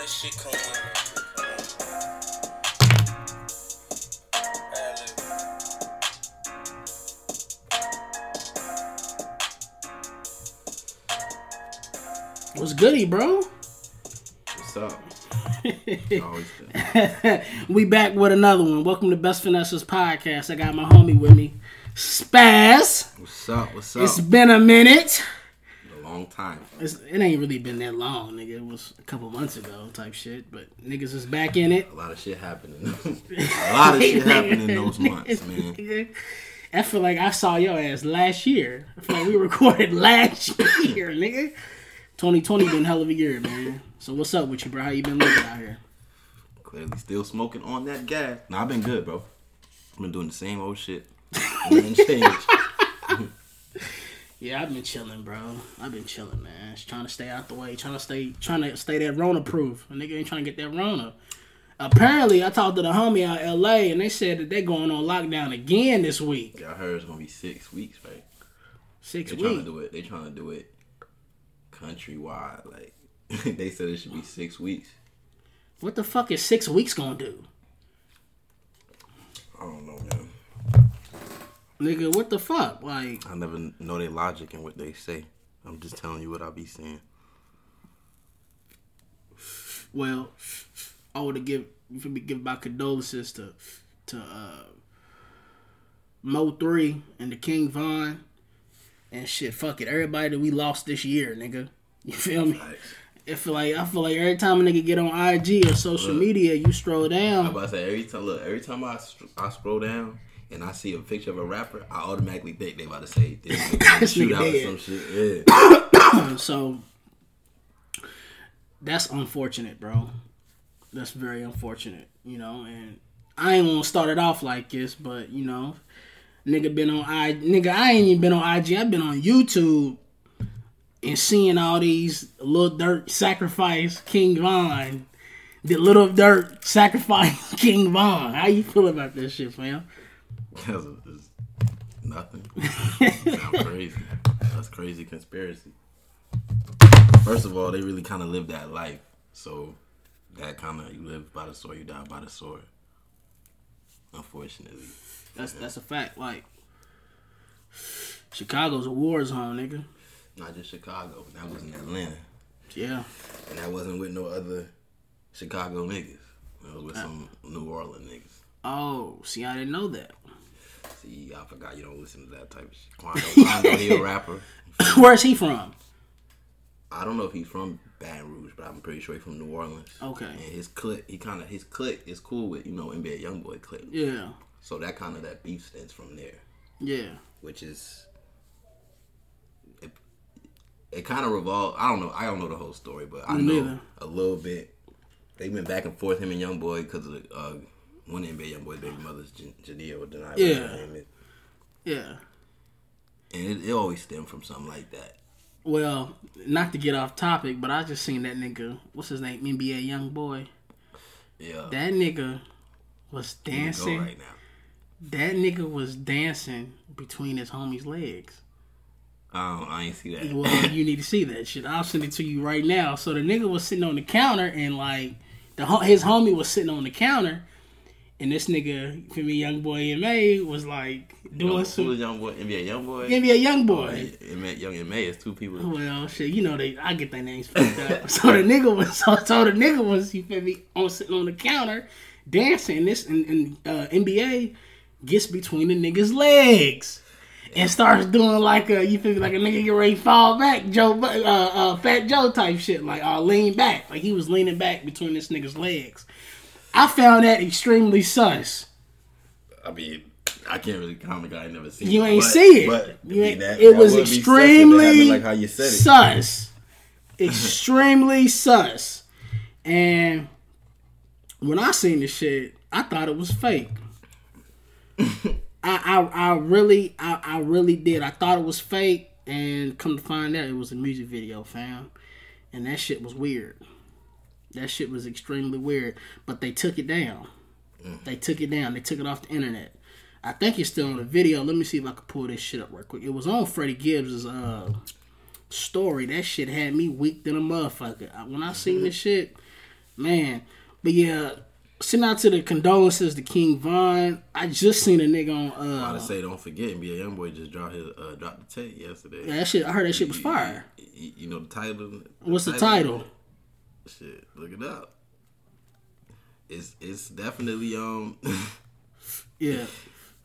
that shit come with it. What's goody, bro? What's up? We back with another one. Welcome to Best Finesses Podcast. I got my homie with me, Spaz. What's up? What's up? It's been a minute. Time. It's, it ain't really been that long, nigga. It was a couple months ago, type shit. But niggas is back in it. A lot of shit happening. a lot of shit happened in those months, man. I feel like I saw your ass last year. I feel like we recorded last year, nigga. 2020 been hell of a year, man. So what's up with you, bro? How you been living out here? Clearly still smoking on that gas. Nah, I've been good, bro. I've been doing the same old shit. Nothing changed. Yeah, I've been chilling, bro. I've been chilling, man. Just trying to stay out the way, trying to stay, trying to stay that Rona proof. A nigga ain't trying to get that Rona. Apparently, I talked to the homie out LA, and they said that they're going on lockdown again this week. Yeah, I heard it's gonna be six weeks, right? Six They trying to do it. They trying to do it countrywide. Like they said, it should be six weeks. What the fuck is six weeks gonna do, I don't know, man. Nigga? What the fuck? Like, I never know their logic and what they say. I'm just telling you what I be saying. well, I want to give give my condolences to to uh Mo3 and the King Von and shit. Fuck it, everybody that we lost this year, nigga. You feel me? Facts. I feel like I feel like every time a nigga get on IG or social Look. media, you scroll down. Down. about to say every time. Look, every time I I scroll down and I see a picture of a rapper, I automatically think they about to say this nigga shoot out or some shit. Yeah. So that's unfortunate, bro. That's very unfortunate, you know. And I ain't gonna start it off like this, but you know, nigga been on I nigga I ain't even been on IG. I've been on YouTube and seeing all these Lil Durk sacrifice King Von. The Lil Durk sacrifice King Von. How you feel about this shit, fam? That's it's nothing. Sound crazy. That's crazy conspiracy. First of all, they really kind of live that life, so that kind of you live by the sword, you die by the sword. Unfortunately, That's that's a fact. Like Chicago's a war zone, nigga. not just Chicago. That was in Atlanta. Yeah. And that wasn't with no other Chicago niggas. It was with uh, some New Orleans niggas. Oh, see, I didn't know that. See, I forgot you don't listen to that type of shit. Quando, Quando he a rapper. Where's he from? I don't know if he's from Baton Rouge, but I'm pretty sure he's from New Orleans. Okay. And his clique, he kind of his clique is cool with you know NBA YoungBoy clique. Yeah. So that kind of that beef stems from there, Yeah. which is it. It kind of revolved. I don't know. I don't know the whole story, but I know neither. a little bit. They went back and forth him and YoungBoy because of uh, one NBA YoungBoy's baby mother's Jan- Jania or Denia. Yeah. Yeah. And it, it always stemmed from something like that. Well, not to get off topic, but I just seen that nigga. What's his name? NBA young boy. Yeah. That nigga was dancing. right now. That nigga was dancing between his homie's legs. Don't, I ain't see that. Well, you need to see that shit. I'll send it to you right now. So the nigga was sitting on the counter and like the his homie was sitting on the counter, and this nigga, for me, young boy Ma was like doing Young, some who was young boy? NBA young boy. give me a young boy. It meant young May is two people. Well, shit, you know they. I get their names fucked up. so the nigga was, so, so the nigga was, you feel me, on sitting on the counter dancing. This and, and uh, NBA gets between the nigga's legs and starts doing like a, you feel me, like a nigga get ready to fall back, Joe, uh, uh, Fat Joe type shit, like uh, lean back, like he was leaning back between this nigga's legs. I found that extremely sus. I mean, I can't really comment. I ain't never seen. You it, ain't but, see it. But You ain't- that- it that was extremely like how you said it. sus. extremely sus. And when I seen the shit, I thought it was fake. I, I I really I, I really did. I thought it was fake and come to find out it was a music video, fam. And that shit was weird. That shit was extremely weird. But they took it down. They took it down. They took it off the internet. I think it's still on the video. Let me see if I can pull this shit up real quick. It was on Freddie Gibbs's uh story. That shit had me weak than a motherfucker. When I seen this shit, man. But yeah, send out to the condolences to King Von. I just seen a nigga on. I Uh, to say, don't forget, NBA YoungBoy just dropped his uh, dropped the tape yesterday. yeah, that shit. I heard that shit was fire. You, you know the title? What's the title? Shit, look it up. It's it's definitely um Yeah,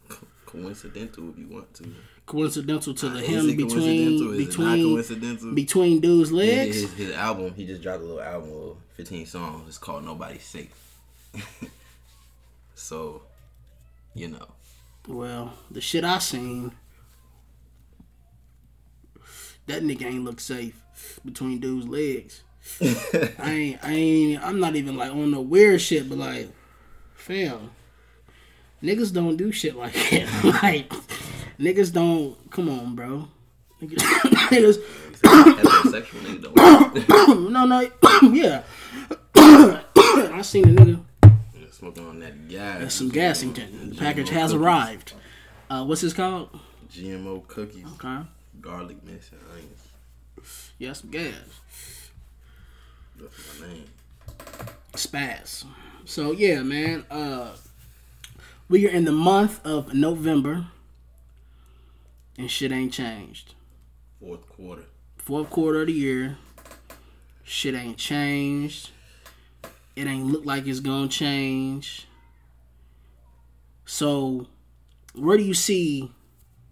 co- coincidental if you want to. coincidental to the him between Is it not between coincidental? between dudes' legs. his, his album, he just dropped a little album of 15 songs. It's called Nobody's Safe. so, you know. Well, the shit I seen, that nigga ain't look safe between dudes' legs. I ain't, I ain't, I'm not even like on the weird shit, but like, fam, niggas don't do shit like that. like, niggas don't. Come on, bro. Niggas, niggas Heterosexual nigga don't no, no, yeah. I seen a nigga. smoking on that gas. That's some Gassington. The package has arrived. Uh, what's this called? GMO cookies, Okay. garlic mix, and onions. Yeah, some gas. That's my name. Spaz. So yeah, man. Uh, we are in the month of November, and shit ain't changed. Fourth quarter. Fourth quarter of the year, shit ain't changed. It ain't look like it's gonna change. So, where do you see,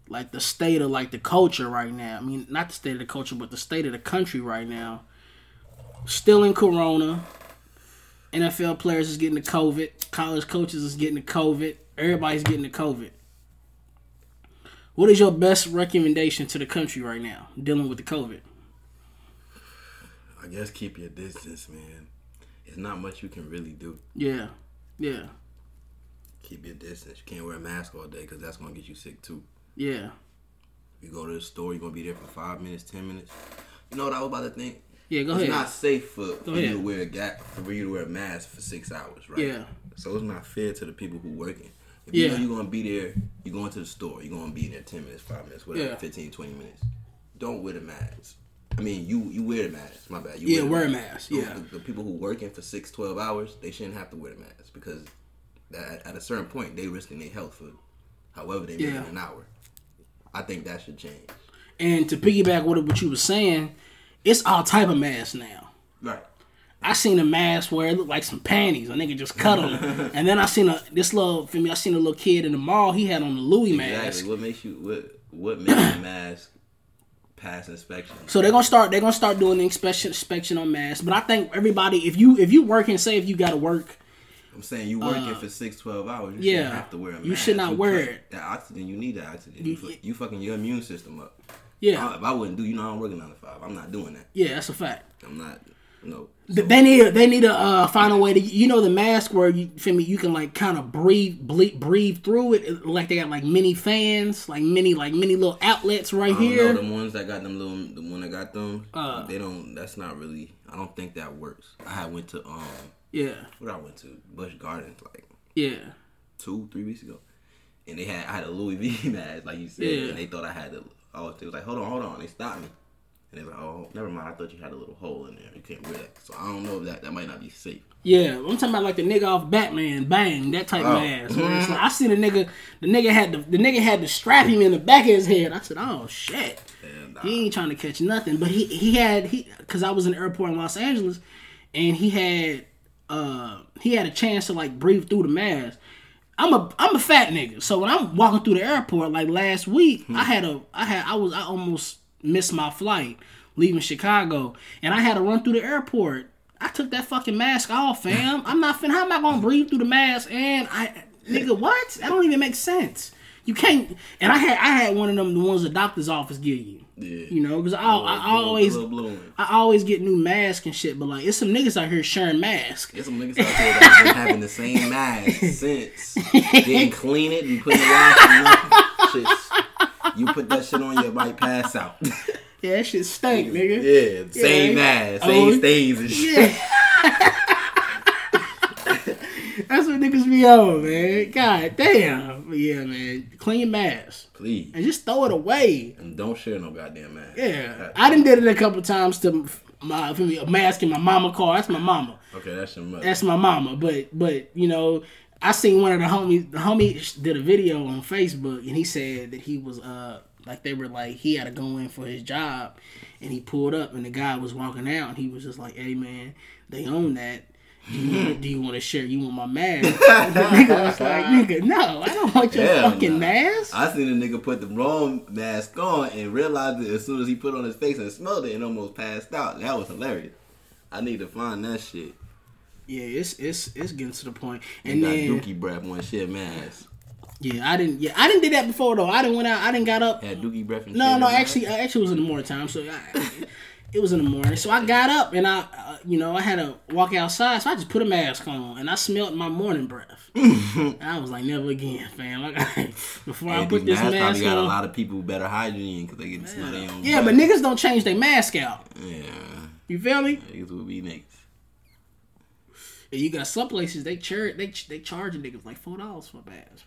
like the state of like the culture right now? I mean, not the state of the culture, but the state of the country right now. Still in Corona. NFL players is getting the COVID. College coaches is getting the COVID. Everybody's getting the COVID. What is your best recommendation to the country right now dealing with the COVID? I guess keep your distance, man. It's not much you can really do. Yeah, yeah, Keep your distance. You can't wear a mask all day because that's gonna get you sick too. yeah, You go to the store, you're gonna be there for five minutes, ten minutes. You know what I was about to think? Yeah. Go it's ahead. It's not safe for, for you to wear a gap for you to wear a mask for six hours, right? Yeah. So it's not fair to the people who working. If Yeah. you know you're gonna be there, you're going to the store, you're gonna be there ten minutes, five minutes, whatever, Yeah. 15, 20 minutes. Don't wear the mask. I mean, you you wear the mask. My bad. You Yeah, the wear a mask, Those- yeah. The, the people who working for six, 12 hours, they shouldn't have to wear the mask because that, at a certain point they risking their health for however they make Yeah. it an hour. I think that should change. And to piggyback with what you were saying, it's all type of masks now. Right. I seen a mask where it looked like some panties. A nigga just cut them. and then I seen a this little for me. I seen a little kid in the mall. He had on the Louis mask. Exactly. What makes you what what makes a mask pass inspection? So they're gonna start. They're gonna start doing the inspection inspection on masks. But I think everybody, if you if you working, say if you got to work, I'm saying you working for six, 12 hours. You Uh, yeah. shouldn't have to wear a mask. You should not You wear it. That oxygen, you need that oxygen. You, You- you fucking your immune system up. Yeah, I- if I wouldn't do, you know, I'm working nine to five. I'm not doing that. yeah, that's a fact. I'm not. No. Th- They need a they need to uh, find a way to you know the mask where you feel me you can like kind of breathe ble- breathe through it It- like they got like mini fans like mini like mini little outlets right here. know the ones that got them little, the one that got them. Uh. they don't. That's not really. I don't think that works. I went to um, Yeah, what I went to Busch Gardens like yeah, two, three weeks ago, and they had I had a Louis V mask, like you said, Yeah. and they thought I had a. Oh, they was like, hold on, hold on. They stopped me, and they was like, oh, never mind. I thought you had a little hole in there. You can't wear that. So I don't know if that that might not be safe. yeah. I'm talking about like the nigga off Batman, bang that type Oh. Where it's like, I seen a nigga, the nigga had the the nigga had to strap him in the back of his head. I said, oh shit. And uh, He ain't trying to catch nothing, but he he had he because I was in the airport in Los Angeles, and he had uh he had a chance to like breathe through the mask. I'm a I'm a fat nigga, so when I'm walking through the airport like last week, hmm. I had a I had I was I almost missed my flight leaving Chicago, and I had to run through the airport. I took that fucking mask off, fam. I'm not fin. How am I gonna breathe through the mask? And I, nigga, what? That don't even make sense. You can't. And I had I had one of them, the ones the doctor's office give you. Yeah, You know, because I, I, I always little blue one. I always get new masks and shit, but like it's some niggas out here sharing masks. It's some niggas out there that been having the same mask since. Didn't clean it and put it. Shit, you put that shit on, you might pass out. Yeah, that shit stank, nigga. yeah, same Yeah. mask, Oh, same stains and shit. Yeah. That's what niggas be on, man. God damn. Yeah, man. Clean mask. Please, And just throw it away. and don't share no goddamn mask. Yeah. I done did it a couple times to my a mask in my mama car. That's my mama. Okay, that's your mother. That's my mama. But but you know, I seen one of the homies. The homie did a video on Facebook, and he said that he was uh like they were like he had to go in for his job, and he pulled up, and the guy was walking out, and he was just like, "Hey man, they own that." Do you, want, to share? You want my mask? the nigga was like, "Nigga, no, I don't want your Hell fucking nah. mask." I seen a nigga put the wrong mask on and realized it as soon as he put it on his face and smelled it and almost passed out. That was hilarious. I need to find that shit. Yeah, it's it's it's getting to the point, And and got then Dookie breath one shit mask. yeah, I didn't yeah I didn't do that before though. I didn't went out. I didn't got up. Had Dookie breath and No, shit no, actually, uh, actually, was in the morning time. So I, it was in the morning. So I got up and I, uh, you know, I had to walk outside. So I just put a mask on and I smelled my morning breath. and I was like, never again, fam. Like, before I Hey, put this masks probably mask got a lot of people better hygiene because they get to smell their own. Yeah, but niggas don't change their mask out. Yeah, You feel me? niggas will be niggas. And you got some places they charge they they charging niggas like four dollars for a mask.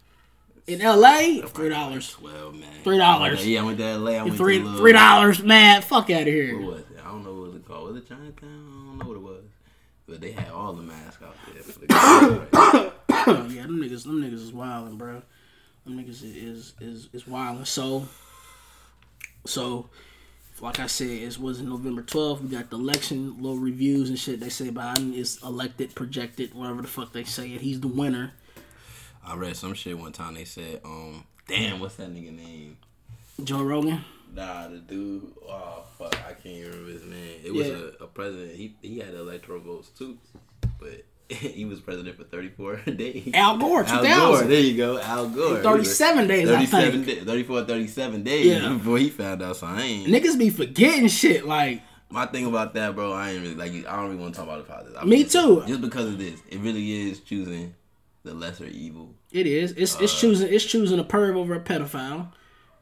In L.A., three dollars. Twelve man. Three dollars. Yeah, I went to LA. I went Three to three dollars, man. Fuck out of What here. was it? I don't know what it was called. Was it Chinatown? I don't know what it was. But they had all the masks out there. For the guys, yeah, them niggas, them niggas is wilding, bro. Them niggas is is is wilding. So, so, like I said, it was November twelfth. We got the election, little reviews and shit. They say Biden is elected, projected, whatever the fuck they say it. He's the winner. I read some shit one time. They said, um, damn, what's that nigga name? Joe Rogan. Nah, the dude. Oh fuck, I can't even remember his name. It was Yeah. a, a president. He he had electoral votes too, but he was president for thirty four days. Al Gore, Al Gore, there you go, Al Gore. Thirty-seven days, 37 think. days, 34, 37 days Yeah. before he found out. So I ain't. Niggas be forgetting shit like. My thing about that, bro, I ain't really like. I don't really want to talk about the politics. I Me mean, too. Just because of this, it really is choosing the lesser evil. It is. It's Uh, it's choosing it's choosing a perv over a pedophile.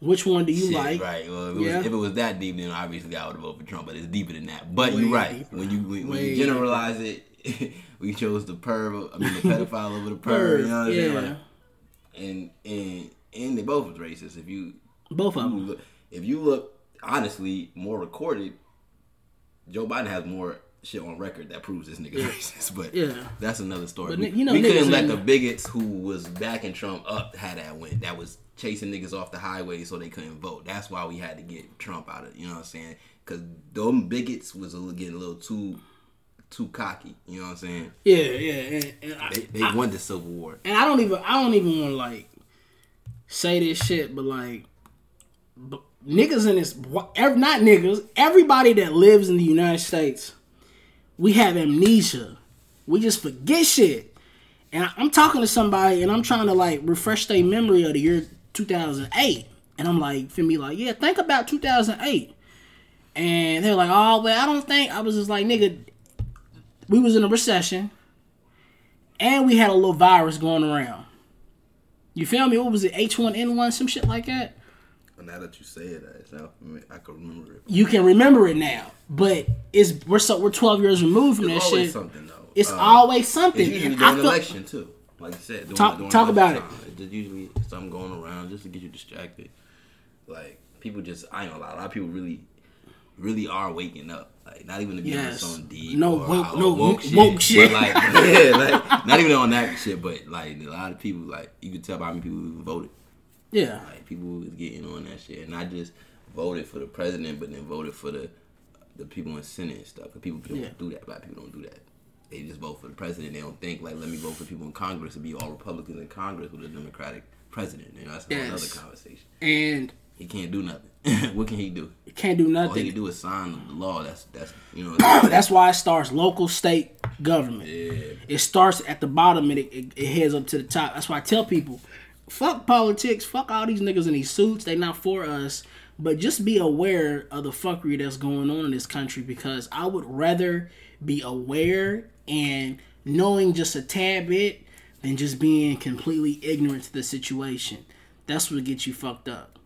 Which one do you Shit, like? right? Well, if it, Yeah. was, if it was that deep, then obviously I would vote for Trump. But it's deeper than that. But Way you're right. deeper. When you when, when you generalize it, we chose the perv. I mean, the pedophile over the perv. You know what I'm saying? yeah. Like, and and and they both was racist. If you Both of them. look, if you look honestly more recorded, Joe Biden has more shit on record that proves this nigga racist. But Yeah. that's another story. But we, you know we couldn't let the bigots who was backing Trump up had that win. That was chasing niggas off the highway so they couldn't vote. That's why we had to get Trump out of. You know what I'm saying? Because them bigots was getting a little too too cocky. You know what I'm saying? Yeah, yeah. And, and I, They, they won the Civil War. and I don't even I don't even want to like say this shit, but like but niggas in this not niggas, everybody that lives in the United States, we have amnesia. We just forget shit. And I, I'm talking to somebody and I'm trying to like refresh their memory of the year 2008. And I'm like, feel me, like, yeah, think about 2008. And they're like, oh, well, I don't think. I was just like, nigga, we was in a recession and we had a little virus going around. You feel me? What was it? H1N1, some shit like that. And now that you say it, I, I can remember it. You can remember it now, but it's we're so we're 12 years removed from that It's always shit. something though. It's Uh, always something. It's usually And I during feel- election too. Like you said, during, Talk- during talk about it. time. Just usually something going around just to get you distracted. Like people just, I ain't gonna lie, a lot of people really, really are waking up. Like not even to be Yes. on some deep, No or, woke- no woke, woke shit. shit. But like, yeah, like not even on that shit. But like a lot of people, like you could tell by how many people who voted. Yeah, Like people was getting on that shit, and I just voted for the president, but then voted for the the people in Senate and stuff. Cause people don't Yeah. do that. Black people don't do that. They just vote for the president. They don't think like, let me vote for people in Congress and be all Republicans in Congress with a Democratic president. You know, that's Yes. another conversation. and He can't do nothing. what can he do? you can't do nothing. All he can do is sign the law. That's that's you know. That's why it starts local, state, government. yeah. It starts at the bottom and it, it, it heads up to the top. That's why I tell people, fuck politics, fuck all these niggas in these suits. They not for us. But just be aware of the fuckery that's going on in this country because I would rather be aware and knowing just a tad bit than just being completely ignorant to the situation. That's what gets you fucked up.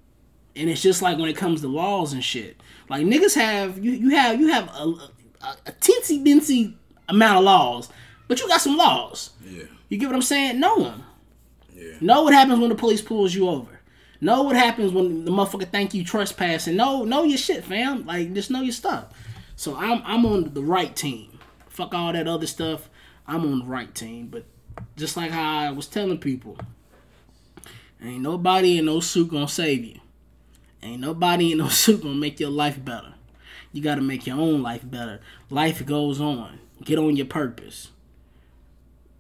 And it's just like when it comes to laws and shit. Like niggas have you you have you have a, a, a teensy bincy amount of laws, but you got some laws. Yeah. You get what I'm saying? Know them. Yeah. Know what happens when the police pulls you over. Know what happens when the motherfucker think you trespassing. Know know your shit, fam. Like just know your stuff. So I'm I'm on the right team. Fuck all that other stuff. I'm on the right team. But just like how I was telling people, ain't nobody in no suit gonna save you. Ain't nobody in no suit gonna make your life better. You gotta make your own life better. Life goes on. Get on your purpose.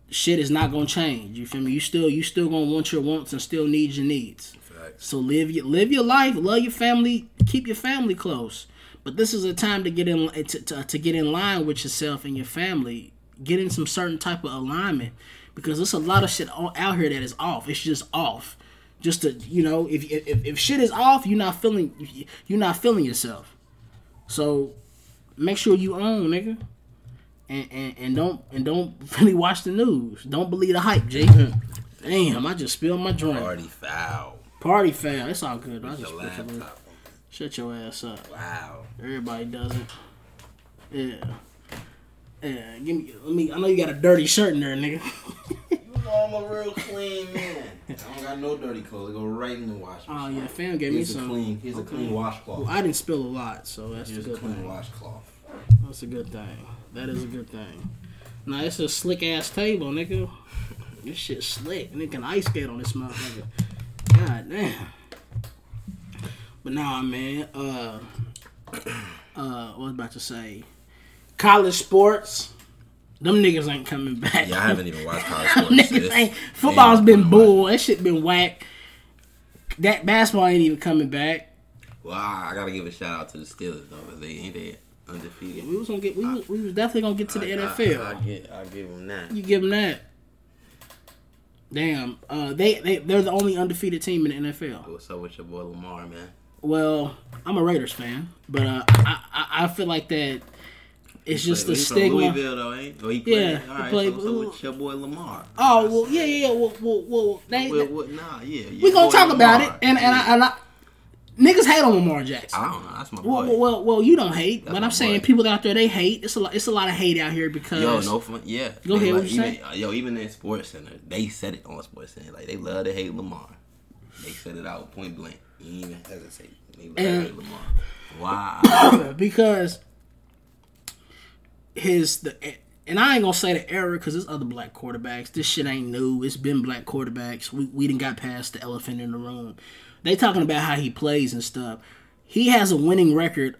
Shit is not gonna change. You feel me? You still you still gonna want your wants and still need your needs. So live your live your life, love your family, keep your family close. But this is a time to get in eh, to, to, to get in line with yourself and your family. Get in some certain type of alignment because there's a lot of shit out here that is off. It's just off. Just to you know, if if, if shit is off, you're not feeling you're not feeling yourself. So make sure you own, nigga. And, and, and don't and don't really watch the news. Don't believe the hype, G. Mm-hmm. Damn, I just spilled my drink. Party foul. Party foul. It's all good. I Your just laptop. Shut your ass up. Wow. Everybody does it. Yeah. Yeah. Give me. Let me. I know you got a dirty shirt in there, nigga. You know I'm a real clean man. I don't got no dirty clothes. They go right in the wash oh machine. yeah, fam gave me Here's a some. clean. Here's a clean washcloth. Well, I didn't spill a lot, so that's a Here's a good clean thing. washcloth. That's a good thing. That is a good thing. Now it's a slick ass table, nigga. This shit slick. Nigga can ice skate on this motherfucker. God damn. But nah, man. Uh, uh, what was I about to say? College sports. Them niggas ain't coming back. Yeah, I haven't even watched college sports. niggas ain't. Football's been bull. That shit been whack. That basketball ain't even coming back. Well, I I gotta give a shout out to the Steelers though, because they ain't they undefeated. We was gonna get. We was, we was definitely gonna get to the I- NFL. I, I, get, I give them that. You give them that. Damn, uh, they they they're the only undefeated team in the NFL. What's up with your boy Lamar, man? Well, I'm a Raiders fan, but uh, I, I I feel like that it's just the stigma. Louisville though, ain't? Oh, he played. Yeah, All he played- so, so with your boy Lamar. Oh well, yeah, yeah, yeah. Well, well, well they, Well, what? Nah, yeah. we gonna talk about it, Lamar. and and I, and I niggas hate on Lamar Jackson. I don't know. That's my boy. Well, well, well, well, you don't hate, but I'm saying boy. people out there they hate. It's a lot. It's a lot of hate out here because Yo, no fun. Yeah. Go ahead, what you even, say? uh, Yo, even in Sports Center, they said it on Sports Center. Like they love to hate Lamar. They said it out point blank. You even hesitate. And- Lamar. Wow. because his the and I ain't gonna say the era because there's other black quarterbacks. This shit ain't new. It's been black quarterbacks. We we didn't got past the elephant in the room. They talking about how he plays and stuff. He has a winning record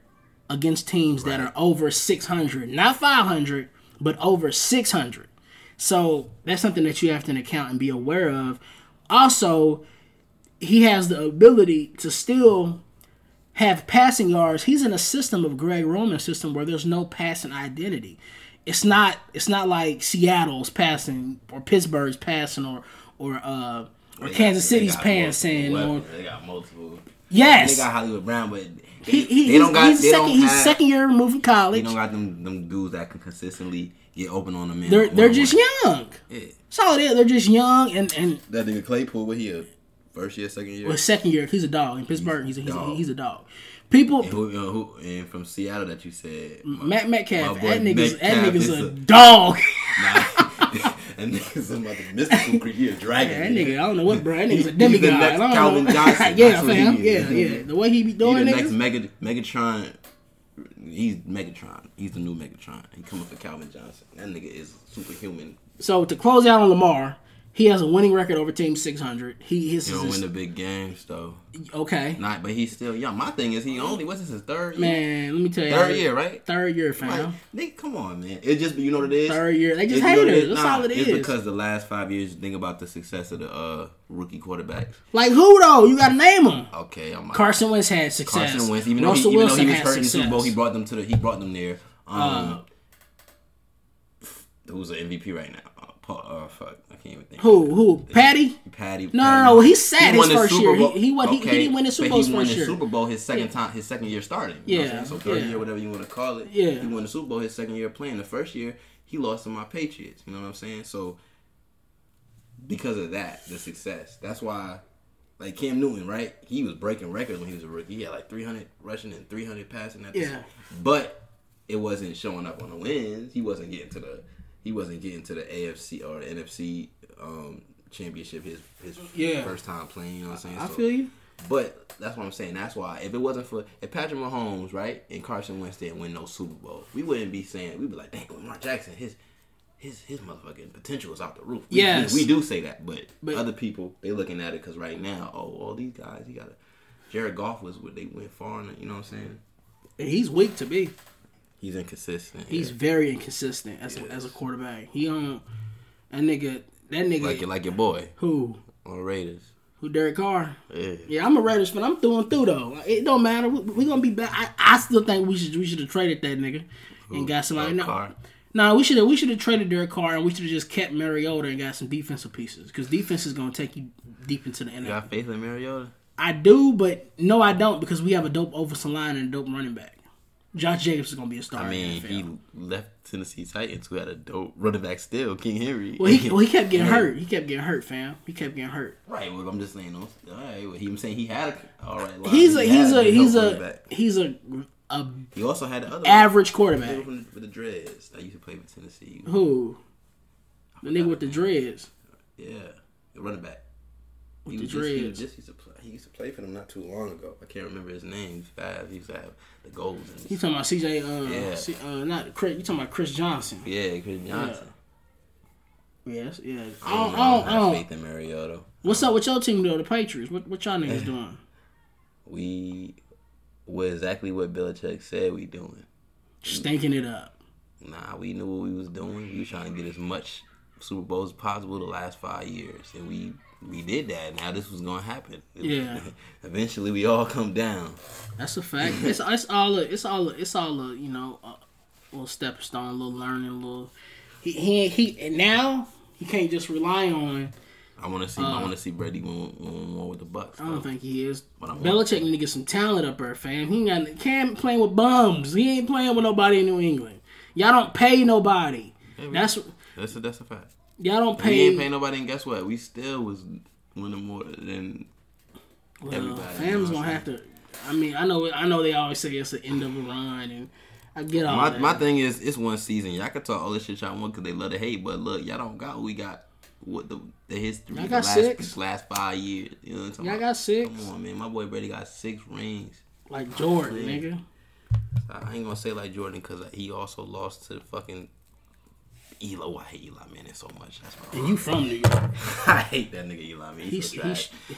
against teams that are over 600, not 500, but over 600. So that's something that you have to account and be aware of. Also, he has the ability to still have passing yards. He's in a system of Greg Roman system where there's no passing identity. It's not it's not like Seattle's passing or Pittsburgh's passing or or uh or They Kansas got- they passing or. They got multiple. yes. They got Hollywood Brown, but they, he, he, they he's, don't got. he's they second, don't he's have, second year removed from They college. don't got them them dudes that can consistently get open on the man. They're they're just young. Yeah. That's all it is. They're just young and and That nigga Claypool, what he a first year, second year? well, second year he's a dog in Pittsburgh. He's a, he's a, dog. he's a dog. People And who, uh, who, and from Seattle that you said, my- Matt Metcalf, my that nigga's that nigga's is a a- dog. Nah, and niggas about the mystical creature, he a dragon. that nigga, I don't know what bro. That nigga's a He's demigod. the next I don't Calvin know. Johnson. yeah, fam. he Yeah, yeah. The way he be He doing the next niggas. Mega, Megatron. He's Megatron. He's the new Megatron. He coming for Calvin Johnson. That nigga is superhuman. So to close out on Lamar, he has a winning record over Team 600. He his He is don't his- win the big games though. okay. Not, but he's still young. My thing is he only what's this his third year? Man, let me tell you. Third year, right? Third year, Like, fam. nigga, come on, man. It just you know what it is. Third year. They just know what haters. That's all it It's is. because the last five years, you think about the success of the uh, rookie quarterbacks. Like who though? You gotta name them. Okay, I'm Carson Wentz had success. Carson Wentz, even though he, even though he was hurt in the success. Super Bowl, he brought them to the he brought them there. Um, Uh, who's the MVP right now? Uh, fuck, I can't even think. who? Who? Patty? Patty. No, Patty. no, no, he sat his first year. He- he won- he- he didn't win the Super Bowl his he won first the. Super Bowl his second Yeah. time, his second year starting. You know what I'm Yeah, saying? so third yeah. year, whatever you want to call it. Yeah. he won the Super Bowl his second year playing. The first year he lost to my Patriots. You know what I'm saying? So because of that, the success. That's why. Like Cam Newton, right? He was breaking records when he was a rookie. He had like 300 rushing and 300 passing. At the Yeah. but it wasn't showing up on the wins. He wasn't getting to the he wasn't getting to the AFC or the NFC um, championship his his Yeah. first time playing. You know what I'm saying? I So feel you. But that's what I'm saying. That's why if it wasn't for if Patrick Mahomes, right, and Carson Wentz didn't win no Super Bowl, we wouldn't be saying we'd be like, dang, Lamar Jackson, his his his motherfucking potential is out the roof. We, Yes. we, we do say that, but, But- other people they looking at it because right now, oh, all these guys, he got a Jared Goff was what they went far, in it, you know what I'm saying? And he's weak to be. He's inconsistent. He's yeah. very inconsistent as a, as a quarterback. He don't that nigga. That nigga like like your boy who on Raiders. who Derek Carr. Yeah. Yeah, I'm a Raiders fan. I'm through and through though. It don't matter. We, we gonna be back. I, I still think we should we should have traded that nigga and got somebody. Derek No, Carr? no, we should have we should have traded Derek Carr and we should have just kept Mariota and got some defensive pieces because defense is gonna take you deep into the You NFL. got faith in Mariota? I do, but no, I don't because we have a dope offensive line and a dope running back. Josh Jacobs is gonna be a star. I mean, he left Tennessee Titans who had a dope running back still, King Henry. well, he well he kept getting hurt. He kept getting hurt, fam. He kept getting hurt. Right, well, I'm just saying. All right, well, he was saying he had a all right. line. He's a He he's a he's a he's a a He also had the other average quarterback. the with the dreads that used to play with Tennessee. Who? The nigga with the dreads. Yeah, the running back. With He the was just, he, dreads. just used to play. He used to play for them not too long ago. I can't remember his name. He's fast. He used to have the goals. You talking about CJ? Uh, Yeah. C, uh, not Chris. You talking about Chris Johnson? yeah, Chris Johnson. Yes, yeah. I don't. I don't, I I have don't. faith in Mariota. What's up with your team though? The Patriots. What what y'all niggas doing? We what exactly what Belichick said we doing. Stinking it up. Nah, we knew what we was doing. We was trying to get as much Super Bowls as possible the last five years, and we we did that. Now this was gonna happen. Yeah. Eventually, we all come down. That's a fact. It's it's all a, it's all a, it's all a, you know a little stepping stone, a little learning, a little. He he he. And now he can't just rely on. I want to see. I want to see Brady win, win more with the Bucs. Uh, I don't think he is. But I'm- Belichick need to get some talent up there, fam. He ain't got can't playing with bums. He ain't playing with nobody in New England. Y'all don't pay nobody. we- That's That's a, that's a fact. Y'all don't pay. We pay. ain't paying nobody, and guess what? We still was winning more than Well, everybody. Fam's you know what gonna have to. I mean, I know, I know. They always say it's the end of a run, and I get all My, that. my thing is, it's one season. Y'all can talk all this shit y'all want because they love to hate, but look, y'all don't got what we got. What the the history? Y'all the got last, six. last five years. You know what I'm talking Y'all about? got six, Come on, man. My boy Brady got six rings. like Jordan, nigga. I ain't gonna say like Jordan because he also lost to the fucking Eli. Oh, I hate Eli Manning so much. That's my And you from New York? I hate that nigga Eli Manning. He's, He's so trash. he's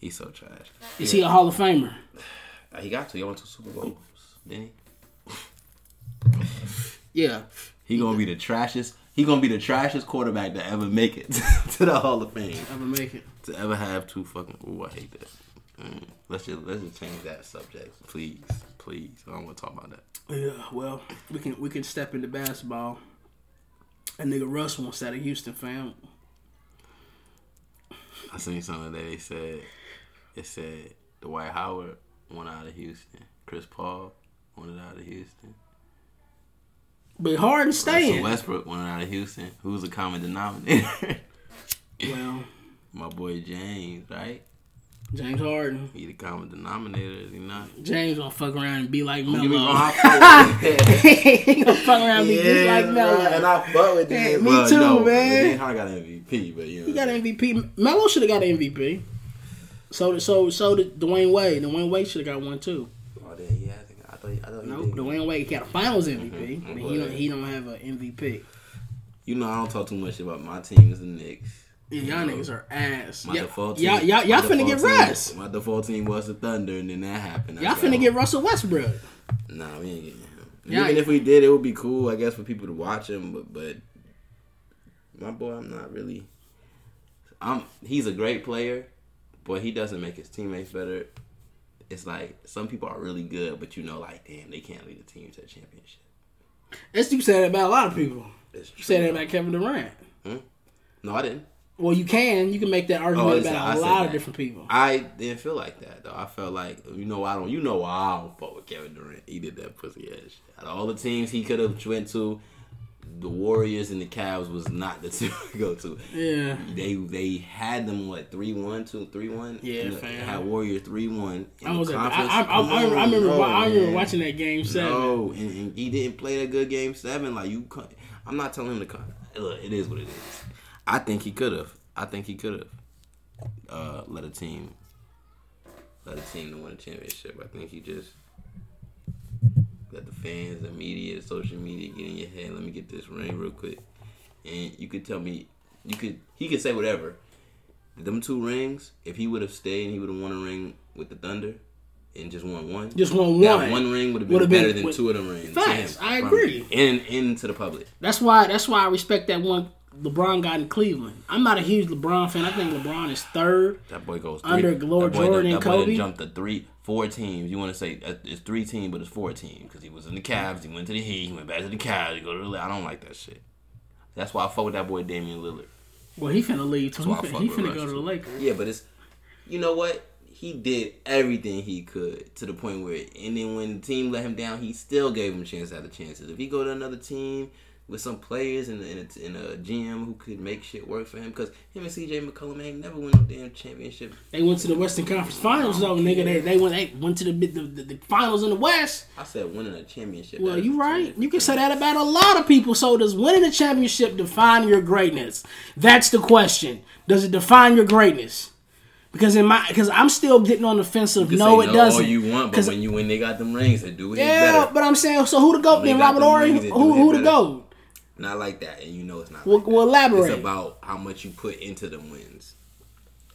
He's so trash. is he a Hall of Famer? He got to. He went to Super Bowls. Didn't he? Yeah, He gonna be the trashiest. He gonna be the trashiest quarterback to ever make it to the Hall of Fame. ever make it? To ever have two fucking. Ooh, I hate that. Mm. Let's just let's just change that subject, please, please. I don't want to talk about that. Yeah. Well, we can we can step into basketball. A nigga Russ wants out of Houston, fam. I seen something that they said. It said Dwight Howard went out of Houston. Chris Paul wanted out of Houston. But Harden Russell staying. Westbrook went out of Houston. Who's the common denominator? Well, My boy James, right? James Harden. He the common denominator, is he not? James gonna fuck around and be like me Melo. I fuck with him. he gonna fuck around and be just like Melo. and I fuck with Hey, him. me Well, too, no, man. James Harden got an MVP, but you know. He got an MVP. Melo should have got an MVP. So so so did Dwyane Wade. Dwyane Wade should have got one too. Oh, then he has. I thought. I thought he No, did. Dwyane Wade got a Finals MVP, Mhm. but he don't he don't have an MVP. You know, I don't talk too much about my team. Is the Knicks. Yeah, y'all niggas are ass. My Y'all, default team. y'all, y'all, y'all finna get Russ. My default team was the Thunder, and then that happened. Y'all finna get Russell Westbrook. Nah, we ain't getting him. Yeah, Even if we did, it would be cool, I guess, for people to watch him. But, but my boy, I'm not really. I'm. He's a great player, but he doesn't make his teammates better. It's like some people are really good, but you know, like damn, they can't lead the team to a championship. That's you said that about a lot of people. It's You said that about Kevin Durant. Hmm? No, I didn't. Well, you can. You can make that argument Oh, I about a lot of different people. I didn't feel like that though. I felt like you know I don't. You know I don't fuck with Kevin Durant. He did that pussy ass shit. Out of all the teams he could have went to, the Warriors and the Cavs was not the two to go to. Yeah. They they had them what three one two three one Yeah, the- had Warriors three one. I was. At, I, I, I, I, I remember. I remember watching that game seven. No, and, and he didn't play that good game seven. Like you, I'm not telling him to come. Look, it is what it is. I think he could have. I think he could have uh, let a team other team to win a championship. I think he just let the fans, the media, the social media get in your head. Let me get this ring real quick, and you could tell me, you could he could say whatever. Them two rings, if he would have stayed and he would have won a ring with the Thunder, and just won one, Just won that one. one ring would have been Would've better been- than would- two of them rings. Facts, I agree. And into the public. That's why. That's why I respect that one LeBron got in Cleveland. I'm not a huge LeBron fan. I think LeBron is third. That boy goes three, Under Lord Jordan that, and that boy done Kobe? jumped the three, four teams. You want to say uh, it's three teams, but it's four teams because he was in the Cavs. He went to the Heat. He went back to the Cavs. He go to the. I don't like that shit. That's why I fuck with that boy Damian Lillard. Well, he finna leave too. He why I finna, fuck he finna go to the. Lakers. Yeah, but it's you know what he did everything he could to the point where, and then when the team let him down, he still gave him chance after chances. If he go to another team with some players and, and, a, and a GM who could make shit work for him, because him and CJ McCollum ain't never win no damn championship. They went to the Western Conference Finals though, nigga. They they went they went to the the, the, the finals in the West. I said winning a championship. Well, you right. You can say that about a lot of people. So does winning a championship define your greatness? That's the question. Does it define your greatness? Because in my because I'm still getting on the fence of You can no, say it doesn't. All you want, but when you when they got them rings, they do it yeah, better. but I'm saying so who the goat When then? Robert Horry? Who who the better. Goat? Not like that, and you know it's not. Well- like well, elaborate. It's about how much you put into them wins.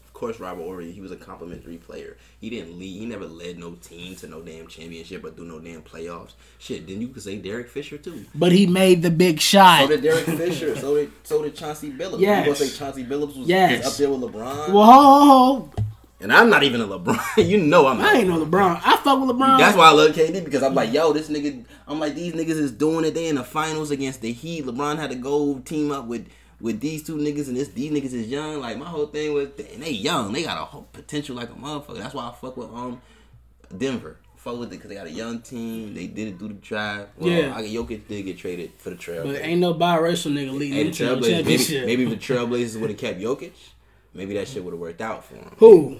Of course, Robert Horry, he was a complimentary player. He didn't lead. He never led no team to no damn championship or do no damn playoffs. Shit, then you could say Derek Fisher too. But he made the big shot. So did Derek Fisher. So did so did Chauncey Billups. Yes. You gonna say Chauncey Billups was, Yes. up there with LeBron? well, ho, ho, ho. And I'm not even a LeBron. you know I'm. Not I ain't no LeBron. I fuck with LeBron. That's why I love KD because I'm like, yo, this nigga. I'm like, these niggas is doing it. They in the finals against the Heat. LeBron had to go team up with with these two niggas, and this these niggas is young. Like my whole thing was, and they young. They got a whole potential like a motherfucker. That's why I fuck with um Denver. Fuck with it because they got a young team. They did it through the drive. Well, Yeah. I Jokic did get traded for the Trailblazers. But ain't no biracial nigga leading the Trailblazers. Maybe, maybe if the Trailblazers would have kept Jokic, maybe that shit would have worked out for them. Who?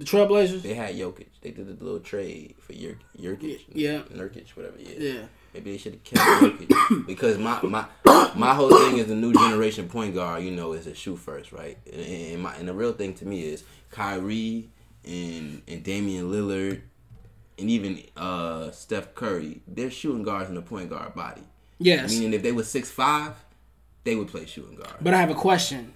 The Trailblazers? They had Jokic. They did a little trade for Jur- Jurkic. Yeah. Nurkic, whatever. Yeah. Yeah. Maybe they should have kept Jokic because my my my whole thing is the new generation point guard. You know, is a shoot first, right? And, and my and the real thing to me is Kyrie and and Damian Lillard and even uh Steph Curry. They're shooting guards in the point guard body. Yes. Meaning, if they were six five, they would play shooting guard. But I have a question.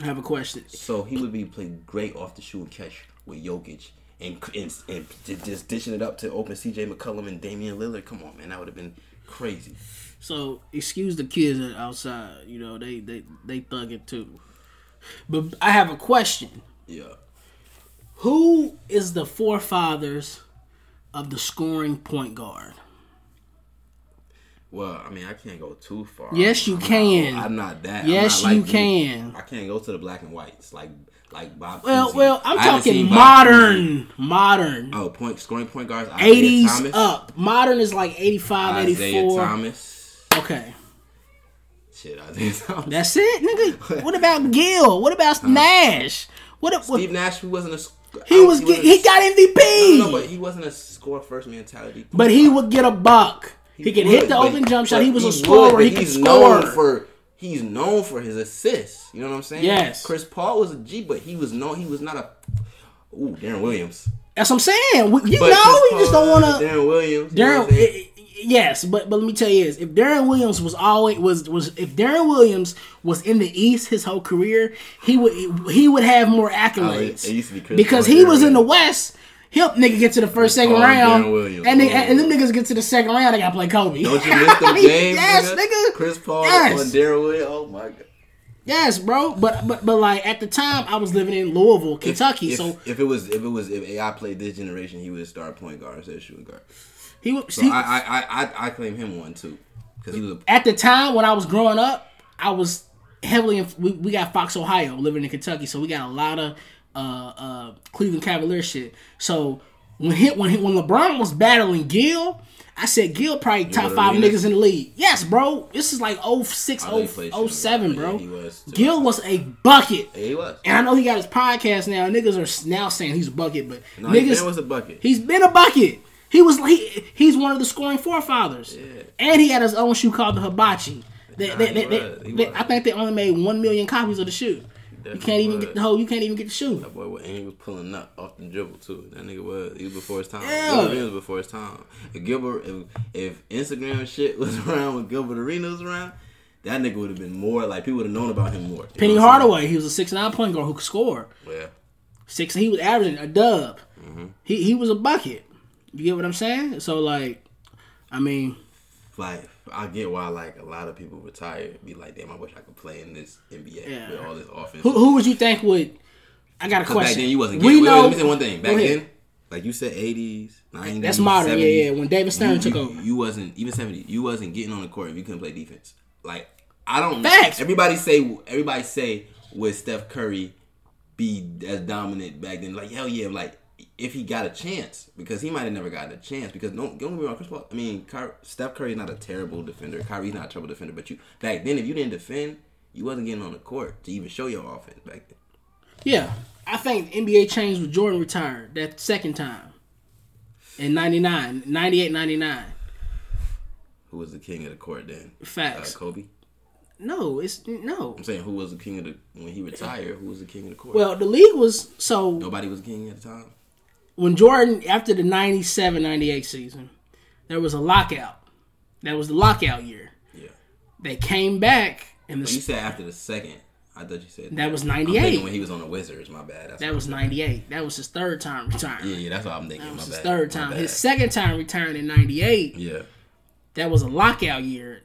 I have a question. So he would be playing great off the shoe and catch with Jokic and and, and just dishing it up to open C.J. McCollum and Damian Lillard. Come on, man, that would have been crazy. So excuse the kids outside. You know they they they thug it too. But I have a question. Yeah. Who is the forefathers of the scoring point guard? Well, I mean, I can't go too far. Yes, you I'm not- can. I'm not that. Yes, not you like can. I can't go to the black and whites like like Bob. Well, well, I'm I talking modern, modern, Oh, point scoring point guards. 80s up. Modern is like 85, Isiah 84. Thomas. Okay. Shit, Isiah Thomas. That's it, nigga. What about Gil? What about Nash? What, if- what Steve Nash, he wasn't a. he oh, was get, he got MVP. No, no, but he wasn't a score first mentality. But he would get a buck. He, could hit would, the open jump shot. He was a scorer. but he he's score. known for he's known for his assists. You know what I'm saying? Yes. Chris Paul was a G, but he was known he was not a. Ooh, Deron Williams. That's what I'm saying. You But know, you just don't want to. Deron Williams. you know Deron, what I'm saying? i- i- yes, but but let me tell you this: if Deron Williams was always was was if Deron Williams was in the East his whole career, he would he would have more oh, accolades Oh, it used to be because Paul, he Deron was in the West. He'll nigga get to the first second round, and they, and them niggas get to the second round. They gotta play Kobe. Don't you miss them games? yes, nigga? nigga. Chris Paul Yes. on Deron Williams. Oh my god. Yes, bro. But but but like at the time, I was living in Louisville, Kentucky. If, so if it was if it was if AI played this generation, he would start point guard instead of shooting guard. he would. So he, I, I I I I claim him one too because he was a at the time when I was growing up, I was heavily. In, we, we got Fox, Ohio, living in Kentucky, so we got a lot of uh, uh, Cleveland Cavaliers shit. So when hit when he, when LeBron was battling Gil, I said Gil probably top five niggas in the league. Yes, bro. This is like 06, I know he played 0, 07, bro. Yeah, was. Gil was a bucket. Yeah, he was. And I know he got his podcast now. Niggas are now saying he's a bucket, but No, niggas was a bucket. He's been a bucket. He was he, he's one of the scoring forefathers, Yeah. and he had his own shoe called the Hibachi. They, Nah, they- they- I think they only made one million copies of the shoe. You can't even get the whole. You can't even get the shoe. That boy, and he was pulling up off the dribble too. That nigga was. He was before his time. Yeah. Gilbert was before his time. If Gilbert, if, if Instagram shit was around when Gilbert Arenas was around, that nigga would have been more like people would have known about him more. Penny know what I'm Hardaway, he was a six nine point guard who could score. Yeah. Six. He was averaging a dub. Mm-hmm. He he was a bucket. You get what I'm saying? So like, I mean, Like I get why like a lot of people retire be like, damn, I wish I could play in this NBA Yeah. with all this offense. who who would you think would? I got a Because back question. then you wasn't we getting. Wait, wait, know. let me say one thing. Back then, like you said, eighties, nineties. That's modern, yeah, yeah, when David Stern you, took you- over. You wasn't even seventy. You wasn't getting on the court if you couldn't play defense. Like I don't. Facts. Everybody say. Everybody say would Steph Curry be as dominant back then? Like hell yeah. Like if he got a chance, because he might have never gotten a chance. Because don't don't get me wrong, Chris Paul. I mean, Ky- Steph Curry's not a terrible defender. Kyrie's not a terrible defender. But you back then, if you didn't defend, you wasn't getting on the court to even show your offense back then. Yeah, I think NBA changed when Jordan retired that second time in 99, 98, 99. Who was the king of the court then? Facts. Uh, Kobe. No, it's no. I'm saying who was the king of the when he retired? Who was the king of the court? Well, the league was so nobody was king at the time. When Jordan after the 97, 98 season, there was a lockout. That was the lockout year. Yeah. They came back and But you the, said after the second. I thought you said That was I'm 98. when he was on the Wizards. My bad. That's that was 98. That was his third time retiring. Yeah, yeah, that's what I'm thinking. That was my his bad. third time. His second time retiring in 98. Yeah. that was a lockout year.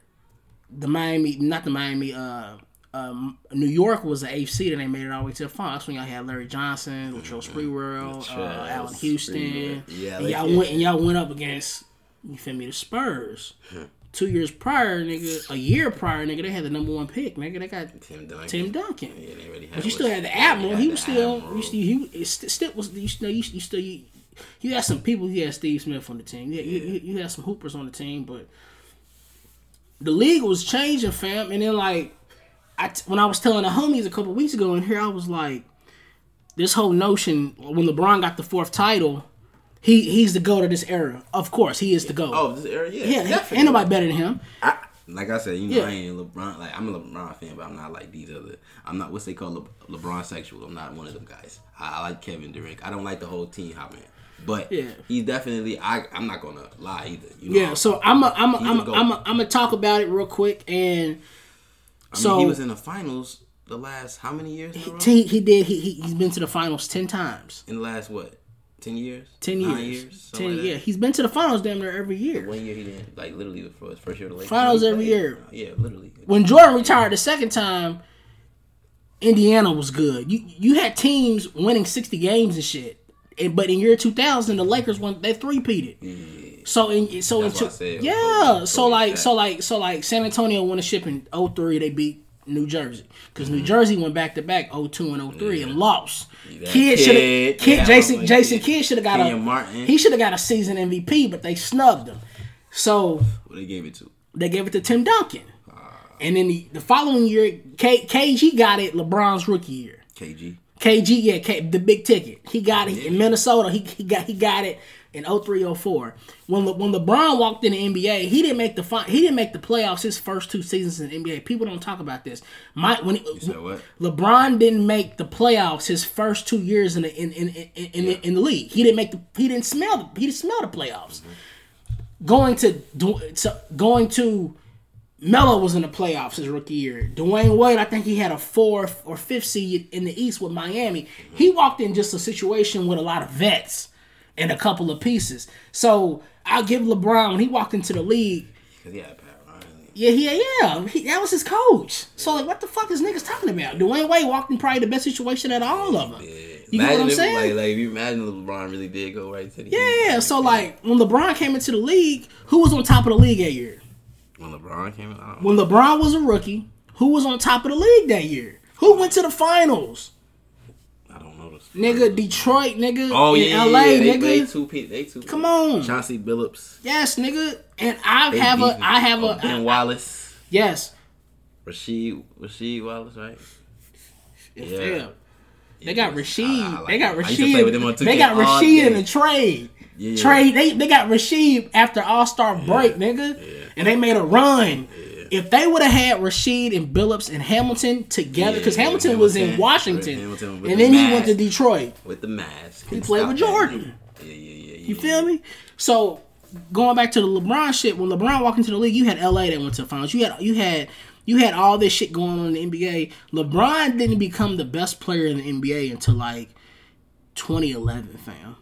The Miami, not the Miami, uh, um, New York was the eighth seed and they made it all the way to the final. That's when y'all had Larry Johnson, Latrell Sprewell, uh, Latrell Allan Houston. Sprewell. Yeah, and y'all went and y'all went up against you feel me the Spurs. Two years prior, nigga, a year prior, nigga, they had the number one pick, nigga. They got Tim Duncan. Tim Duncan. Yeah, they already had. But you still had the Admiral. had He was still, Admiral. you still, he st- still was. You still, you, you still, you, you had some people. You had Steve Smith on the team. You, had- you, you had some hoopers on the team, but the league was changing, fam. And then like, I t- when I was telling the homies a couple weeks ago in here, I was like, this whole notion when LeBron got the fourth title, he he's the goat of this era. Of course, he is the goat. Oh, this era, yeah, yeah, definitely. ain't nobody better than him. I, like I said, you know, Yeah. I ain't LeBron. Like I'm a LeBron fan, but I'm not like these other. I'm not what's they call Le, LeBron sexual. I'm not one of them guys. I, I like Kevin Durant. I don't like the whole team hopping. But Yeah. he's definitely. I I'm not gonna lie either. You know? Yeah, so I'm a, I'm a, I'm a a. I'm a, I'm gonna talk about it real quick and. I mean, so- he was in the finals the last how many years in a row? He, he did. He, he he's been to the finals ten times. In the last what? Ten years? Ten Nine years. years? Ten. like yeah, he's been to the finals damn near every year. One year he didn't like literally for his first year of the Lakers. Finals every year. Yeah, literally. When Jordan retired the second time, Indiana was good. You you had teams winning sixty games and shit. And, but in year two thousand, the Lakers won. They three peated. So in so That's in two, said yeah. So like so like so like San Antonio won a ship in 03, They beat New Jersey because Mm-hmm. New Jersey went back to back 02 and 03 and lost. That Kidd should have kid, Jason Jason kid. Kidd should have got a Martin. he should have got a season MVP, but they snubbed him. So What they gave it to? they gave it to Tim Duncan. And then the, the following year, K, KG got it LeBron's rookie year. KG. KG, yeah, K, the big ticket. He got it in Minnesota. He, he got he got it in 03, 04. When Le, when LeBron walked in the NBA, he didn't make the fi- he didn't make the playoffs his first two seasons in the NBA. People don't talk about this. My when he? LeBron didn't make the playoffs his first two years in the in in in, in, in, the, in the league. He didn't make the he didn't smell the, he didn't smell the playoffs. Going to, to going to Melo was in the playoffs his rookie year. Dwyane Wade, I think he had a fourth or fifth seed in the East with Miami. He walked in just a situation with a lot of vets and a couple of pieces. So I'll give LeBron when he walked into the league. Cause he had Pat Riley. Yeah, yeah, yeah. He, that was his coach. So like, what the fuck is niggas talking about? Dwyane Wade walked in probably the best situation out of all of them. You get what I'm if, saying? Like, like, if you imagine LeBron really did go right to the yeah. So like, when LeBron came into the league, who was on top of the league that year? when LeBron came in, when LeBron was a rookie, who was on top of the league that year? Who went to the finals? I don't know this. Nigga, Detroit, nigga. Oh in yeah, LA, yeah, they, nigga. they two they two. Come on. Chauncey Billups. yes, nigga. And I They have a. I have Oh, a, Ben I- Wallace, yes. Rasheed, Rasheed Wallace, right? Yeah. They got Rasheed. I- ah, I like they got him. I used to play with them on They 2K got Rasheed in the trade. Yeah. Trade. They they got Rasheed after All Star break, nigga. And they made a run. If they would have had Rasheed and Billups and Hamilton together, because Yeah, Hamilton, was in Hamilton. Washington, Hamilton and the then he went to. Detroit. with the mask. He played with Jordan. Yeah, yeah, yeah, yeah. You feel me? So going back to the LeBron shit, when LeBron walked into the league, you had LA that went to the finals. You had you had you had all this shit going on in the NBA. LeBron didn't become the best player in the NBA until like 2011, fam.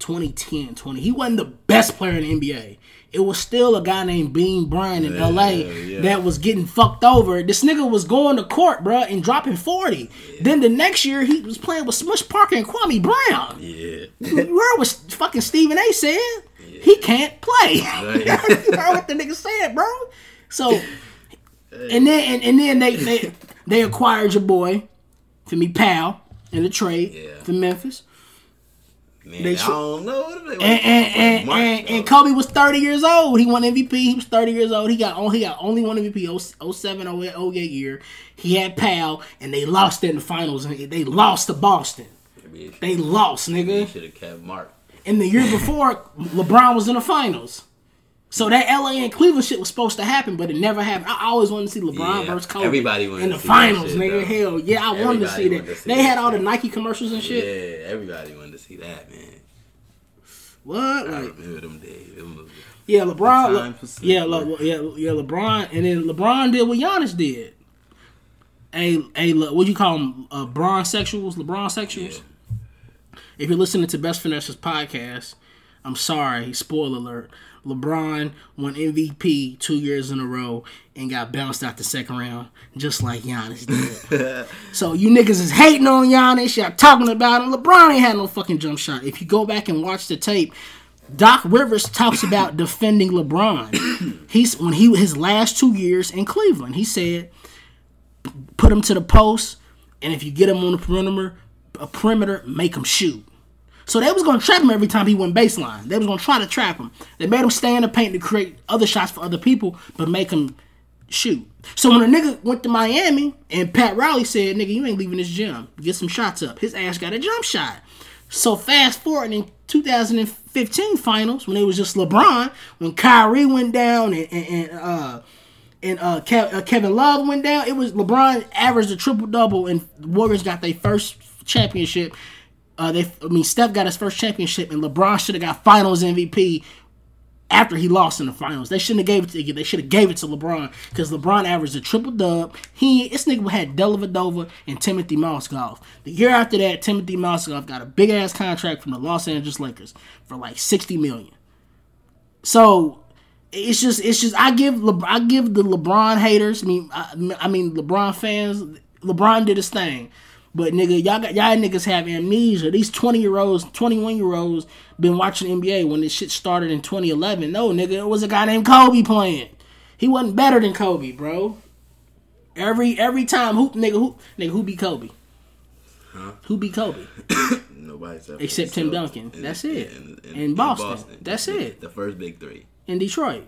2010, 20. He wasn't the best player in the NBA. It was still a guy named Bean Bryant in Yeah, LA yeah. that was getting fucked over. This nigga was going to court, bro, and dropping 40. Then the next year, he was playing with Smush Parker and Kwame Brown. Yeah. You heard what fucking Stephen A said? He can't play. you Right. heard what the nigga said, bro? So, and then and, and then they, they they acquired your boy, for me, pal, in the trade Yeah. for Memphis. Man, They I don't know. And and, and, and, and Kobe was 30 years old. He won MVP. He was 30 years old. He got only he got only one MVP 07 08 08 year. He had Pau and they lost in the finals they lost to Boston. They lost, They nigga. should have kept Marc. And the year before, LeBron was in the finals. So that LA and Cleveland shit was supposed to happen, but it never happened. I always wanted to see LeBron Yeah, versus Kobe. everybody wanted in the finals, shit, nigga. though. Hell yeah, I wanted to see that. to see they had all the. Nike commercials and shit. Yeah, everybody wanted see that, man. What? I Like, remember them days. Was- yeah, LeBron. sleep, yeah. Le, yeah, yeah, LeBron, and then LeBron did what Giannis did. A a what you call them? Uh, Bron sexuals, LeBron sexuals. If you're listening to Best Finesses podcast, I'm sorry. Spoiler alert. LeBron won MVP two years in a row and got bounced out the second round, just like Giannis did. so you niggas is hating on Giannis. Y'all talking about him. LeBron ain't had no fucking jump shot. If you go back and watch the tape, Doc Rivers talks about defending LeBron. He's when he his last two years in Cleveland. He said, put him to the post, and if you get him on the perimeter, a perimeter, make him shoot. So they was gonna trap him every time he went baseline. They was gonna try to trap him. They made him stay in the paint to create other shots for other people, but make him shoot. So when a nigga went to Miami and Pat Riley said, "Nigga, you ain't leaving this gym. Get some shots up." His ass got a jump shot. So fast forward in 2015 finals when it was just LeBron, when Kyrie went down and, and, and uh and uh, uh, Kevin Love went down. It was LeBron averaged a triple double, and Warriors got their first championship. Uh, they, I mean, Steph got his first championship, and LeBron should have got Finals MVP after he lost in the finals. They shouldn't have gave it to. They should have gave it to LeBron because LeBron averaged a triple dub. He this nigga had Dellavedova and Timothy Mozgov. The year after that, Timothy Mozgov got a big ass contract from the Los Angeles Lakers for like sixty million. So it's just it's just I give Le, I give the LeBron haters. I mean I, I mean LeBron fans. LeBron did his thing, but nigga y'all got y'all niggas have amnesia. These twenty year olds, twenty one year olds been watching NBA when this shit started in twenty eleven. No nigga, it was a guy named Kobe playing. He wasn't better than Kobe, bro. Every every time who nigga who nigga who be Kobe? Who be Kobe? Nobody's ever Except Tim Duncan. in- That's in- it. in- In Boston. That's The- it. The first big three. In Detroit.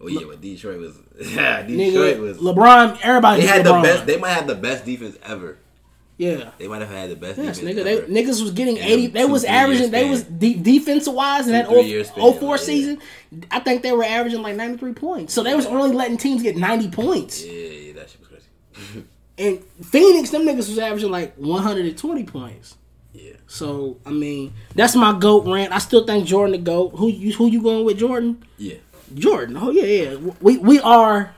Oh yeah, but Detroit was. Yeah, Nigga, Detroit was. LeBron, everybody They had LeBron. the best. They might have the best defense ever. Yeah. They might have had the best Yes, nigga. They niggas was getting eighty. They was averaging. They was de- defensive wise in that Two, three oh, year span, 04 yeah. season. I think they were averaging like ninety three points. So they was only letting teams get ninety points. yeah, yeah, that shit was crazy. And Phoenix, them niggas was averaging like one hundred and twenty points. yeah. So I mean, that's my goat rant. I still think Jordan the goat. Who you who you going with Jordan? Yeah. Jordan. Oh yeah, yeah. We we are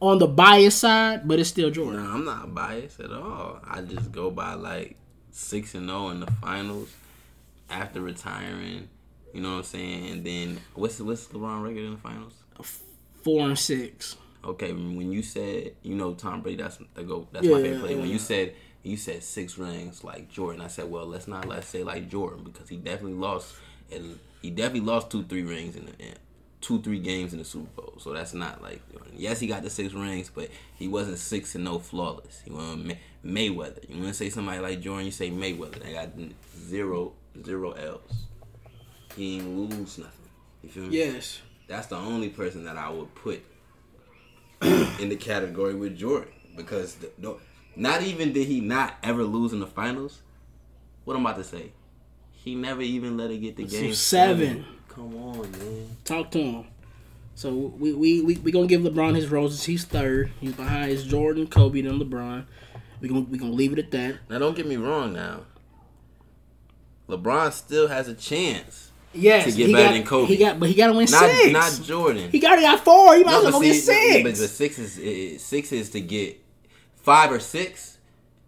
on the bias side, but it's still Jordan. No, I'm not biased at all. I just go by like six and zero in the finals after retiring. You know what I'm saying? And then what's what's LeBron record in the finals? Four and six. Okay, when you said you know Tom Brady, that's the go. That's Yeah, my favorite player. yeah. When you said you said six rings like Jordan, I said, well, let's not let's say like Jordan because he definitely lost and he definitely lost two three rings in the in two three games in the Super Bowl. So that's not like. Yes, he got the six rings, but he wasn't six and no flawless. He wasn't May- Mayweather. You want to say somebody like Jordan, you say Mayweather. They got zero zero L's. He ain't lose nothing. You feel me? Yes. that's the only person that I would put in the category with Jordan because the, no, not even did he not ever lose in the finals. What I'm about to say, he never even let it get to game seven. seven. Come on, man. Talk to him. So we we we we gonna give LeBron his roses. He's third. He's behind his Jordan, Kobe, then LeBron. We gonna we gonna leave it at that. Now, don't get me wrong. Now, LeBron still has a chance. Yes, To get he better got, than Kobe. He got, but he got to win Not six. not Jordan. he got he got four. He might as No, well but go get see, six. But the six is six is to get five or six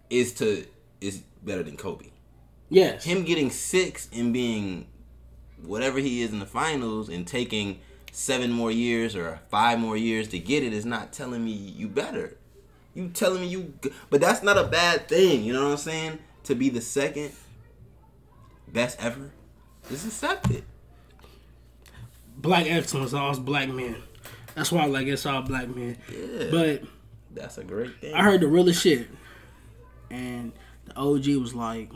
is to is better than Kobe. yes, Him getting six and being whatever he is in the finals and taking seven more years or five more years to get it is not telling me you better. You telling me you, but that's not a bad thing. You know what I'm saying? To be the second best ever, just accept it. black excellence, all black men. That's why I like it's all black men. Yeah, But that's a great thing. I heard the realest shit, and the OG was like,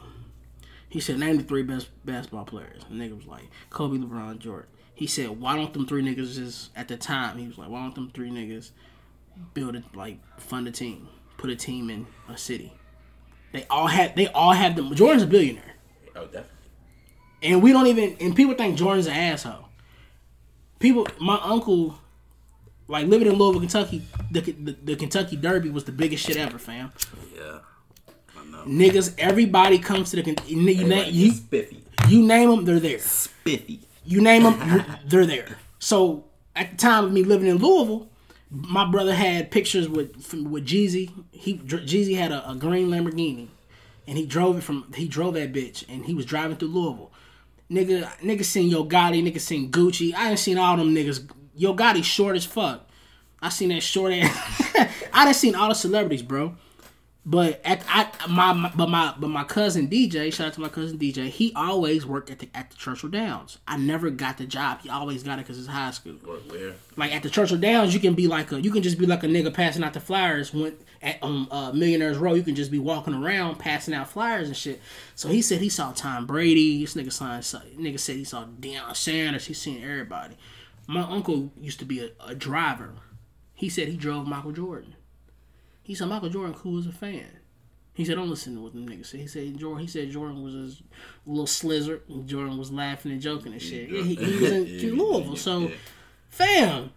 he said name the three best basketball players. The nigga was like Kobe, LeBron, Jordan. He said why don't them three niggas just at the time he was like why don't them three niggas build it like fund a team, put a team in a city. They all had they all have them. Jordan's a billionaire. oh, definitely. And we don't even and people think Jordan's an asshole. People, my uncle, like living in Louisville, Kentucky, the, the, the Kentucky Derby was the biggest shit ever, fam. Yeah. Niggas, everybody comes to the you, you, name, you, spiffy, you name them, they're there. spiffy. You name them, they're there. So at the time of me living in Louisville, my brother had pictures with with Jeezy. He Jeezy had a, a green Lamborghini, and he drove it from he drove that bitch, and he was driving through Louisville. Nigga, nigga seen Yo Gotti, nigga seen Gucci. I ain't seen all them niggas. Yo Gotti short as fuck. I seen that short ass. I done seen all the celebrities, bro. But at I my, my but my but my cousin DJ, shout out to my cousin DJ. He always worked at the at the Churchill Downs. I never got the job. He always got it because it's high school. Work where? Like at the Churchill Downs, you can be like a you can just be like a nigga passing out the flyers. When at um uh, Millionaires Row, you can just be walking around passing out flyers and shit. So he said he saw Tom Brady. This nigga saw nigga said he saw Deion Sanders. He seen everybody. My uncle used to be a, a driver. He said he drove Michael Jordan. He said Michael Jordan cool as a fan. He said, "Don't listen to what them niggas say." He said Jordan. He said Jordan was a little slizzer. And Jordan was laughing and joking and shit. Yeah, he, he was in Louisville, so fam,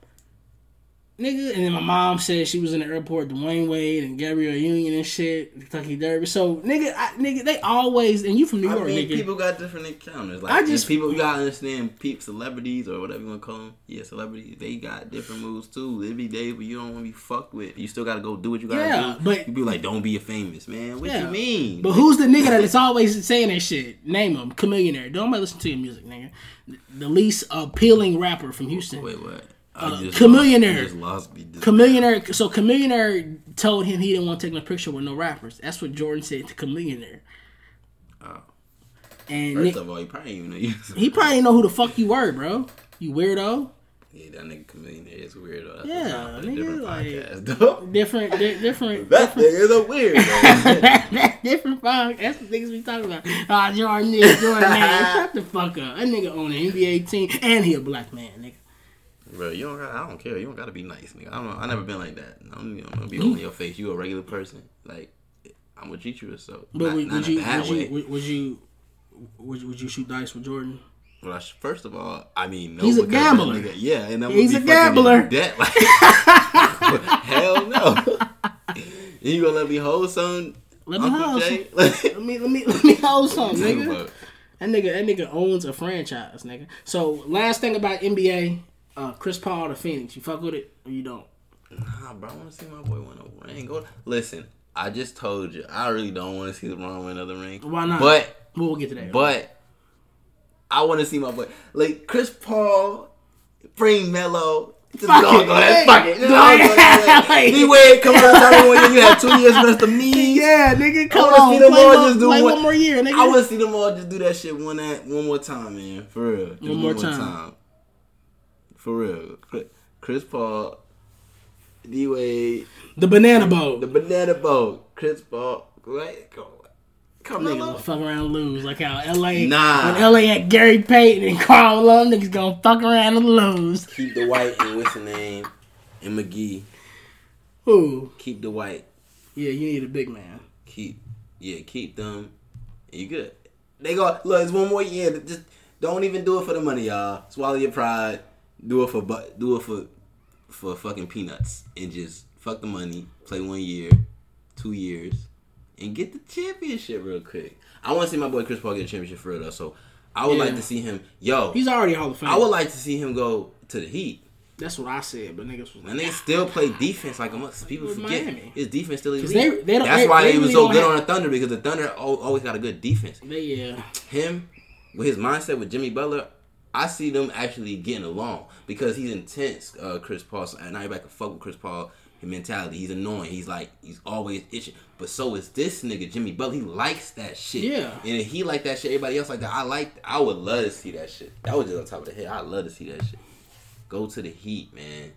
nigga. And then my mom said she was in the airport, Dwyane Wade and Gabrielle Union and shit, Kentucky Derby. So nigga, I, nigga, they always and you from New I York, mean, nigga. people got different encounters. Like, I I just- people you gotta understand. Peep celebrities or whatever you want to call them. Yeah, celebrities. They got different moves too. There be days where you don't want to be fucked with. You still gotta go do what you gotta Yeah, do. but- you be like, don't be a famous man. What Yeah. you mean? But who's the nigga that is always saying that shit? Name him, Chamillionaire. Don't listen to your music, nigga. The least appealing rapper from Houston. Wait, what? Uh, Chamillionaire. Lost, I just lost me. Just, Chamillionaire. So Chamillionaire told him he didn't want to take no picture with no rappers. That's what Jordan said to Chamillionaire. Oh. And First Nick, of all, you probably even know you. he probably didn't know who the fuck you were, bro. You weirdo. Yeah, that nigga comedian is weirdo. That's Yeah, nigga, different like- podcast, though. Different, di- different. That nigga is a weird. different fuck. That's the niggas we talking about. Ah, Jordan Jordan man, Shut the fuck up. That nigga on an NBA team, and he a black man, nigga. Bro, you don't. Got, I don't care. You don't gotta be nice, nigga. I don't. I never been like that. I'm, I'm gonna be all in your face. You a regular person. Like I'm gonna treat you as so. But not, would, not would you, would you, would, would you, would, would you shoot dice with Jordan? Well, I sh- first of all, I mean, no, He's a gambler. Nigga, yeah, and I'm He's gonna a be fucking in gambler. Debt, like, hell no. you gonna let me hold some? Let me hold Jay? Let me, let me, let me hold something, Talking nigga. That nigga, that nigga owns a franchise, nigga. So last thing about NBA, uh, Chris Paul to Phoenix. You fuck with it or you don't? Nah, bro, I want to see my boy win a ring. Go, listen. I just told you, I really don't want to see LeBron win another ring. Why not? But We'll get to that. But I want to see my boy like Chris Paul, bring Melo. Just Fuck go, it. go ahead, fuck it. Just go go ahead. D Wade coming out talking one year. You have two years left of me. yeah, nigga, come on, see play, them all one, just do play one, one more year, nigga. I want to see them all just do that shit one that one more time, man. For real, Just One more time. For real, Chris- Paul, D Wade, the banana boat. the banana boat, Chris Paul. Right, go. Come Nigga gonna on. fuck around and lose. Like how LA, Nah. when LA had Gary Payton and Karl Malone, niggas gonna fuck around and lose. Keep the white and what's the name? And McGee. Ooh, Keep the white. yeah, you need a big man. Keep yeah, keep them. You good. They go look, it's one more year. Just don't even do it for the money, y'all. Swallow your pride. Do it for but do it for for fucking peanuts and just fuck the money. Play one year, two years, and get the championship real quick. I want to see my boy Chris Paul get a championship for real though. So I would Yeah. like to see him. Yo, He's already Hall of Fame. I would like to see him go to the Heat. That's what I said, but niggas was And they still ah, play defense like a must. People forget Miami. his defense still elite. 'Cause they- they That's they- why they he was so good have- on the Thunder because the Thunder always got a good defense. they, yeah. Him with his mindset with Jimmy Butler, I see them actually getting along because he's intense. Uh, Chris Paul, so- and everybody can fuck with Chris Paul. His mentality, he's annoying. He's like he's always itching. But so is this nigga Jimmy Butler. He likes that shit. Yeah. And if he like that shit, everybody else like that. I like. I would love to see that shit. That was just on top of the head. I love to see that shit. Go to the Heat, man.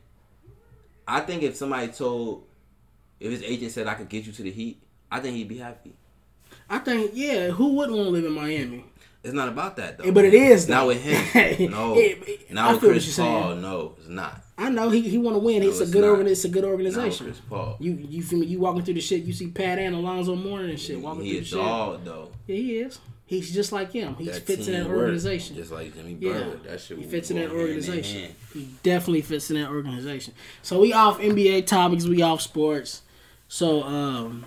I think if somebody told, if his agent said I could get you to the Heat, I think he'd be happy. I think yeah. Who wouldn't want to live in Miami? It's not about that though. But it is, not with him. No, It- it- not I with Chris you're saying. Paul. No, it's not. I know he he want to win. No, it's a good organ. It's a good Not with organization. Chris Paul. You you feel me? You walking through the shit. You see Pat and Alonzo Mourning and shit walking he through the shit. dog though. Yeah, he is. He's just like him. He That fits in that organization. just like Jimmy Yeah, Butler. That shit he fits in that hand organization. hand. He definitely fits in that organization. So we off NBA topics. We off sports. So um,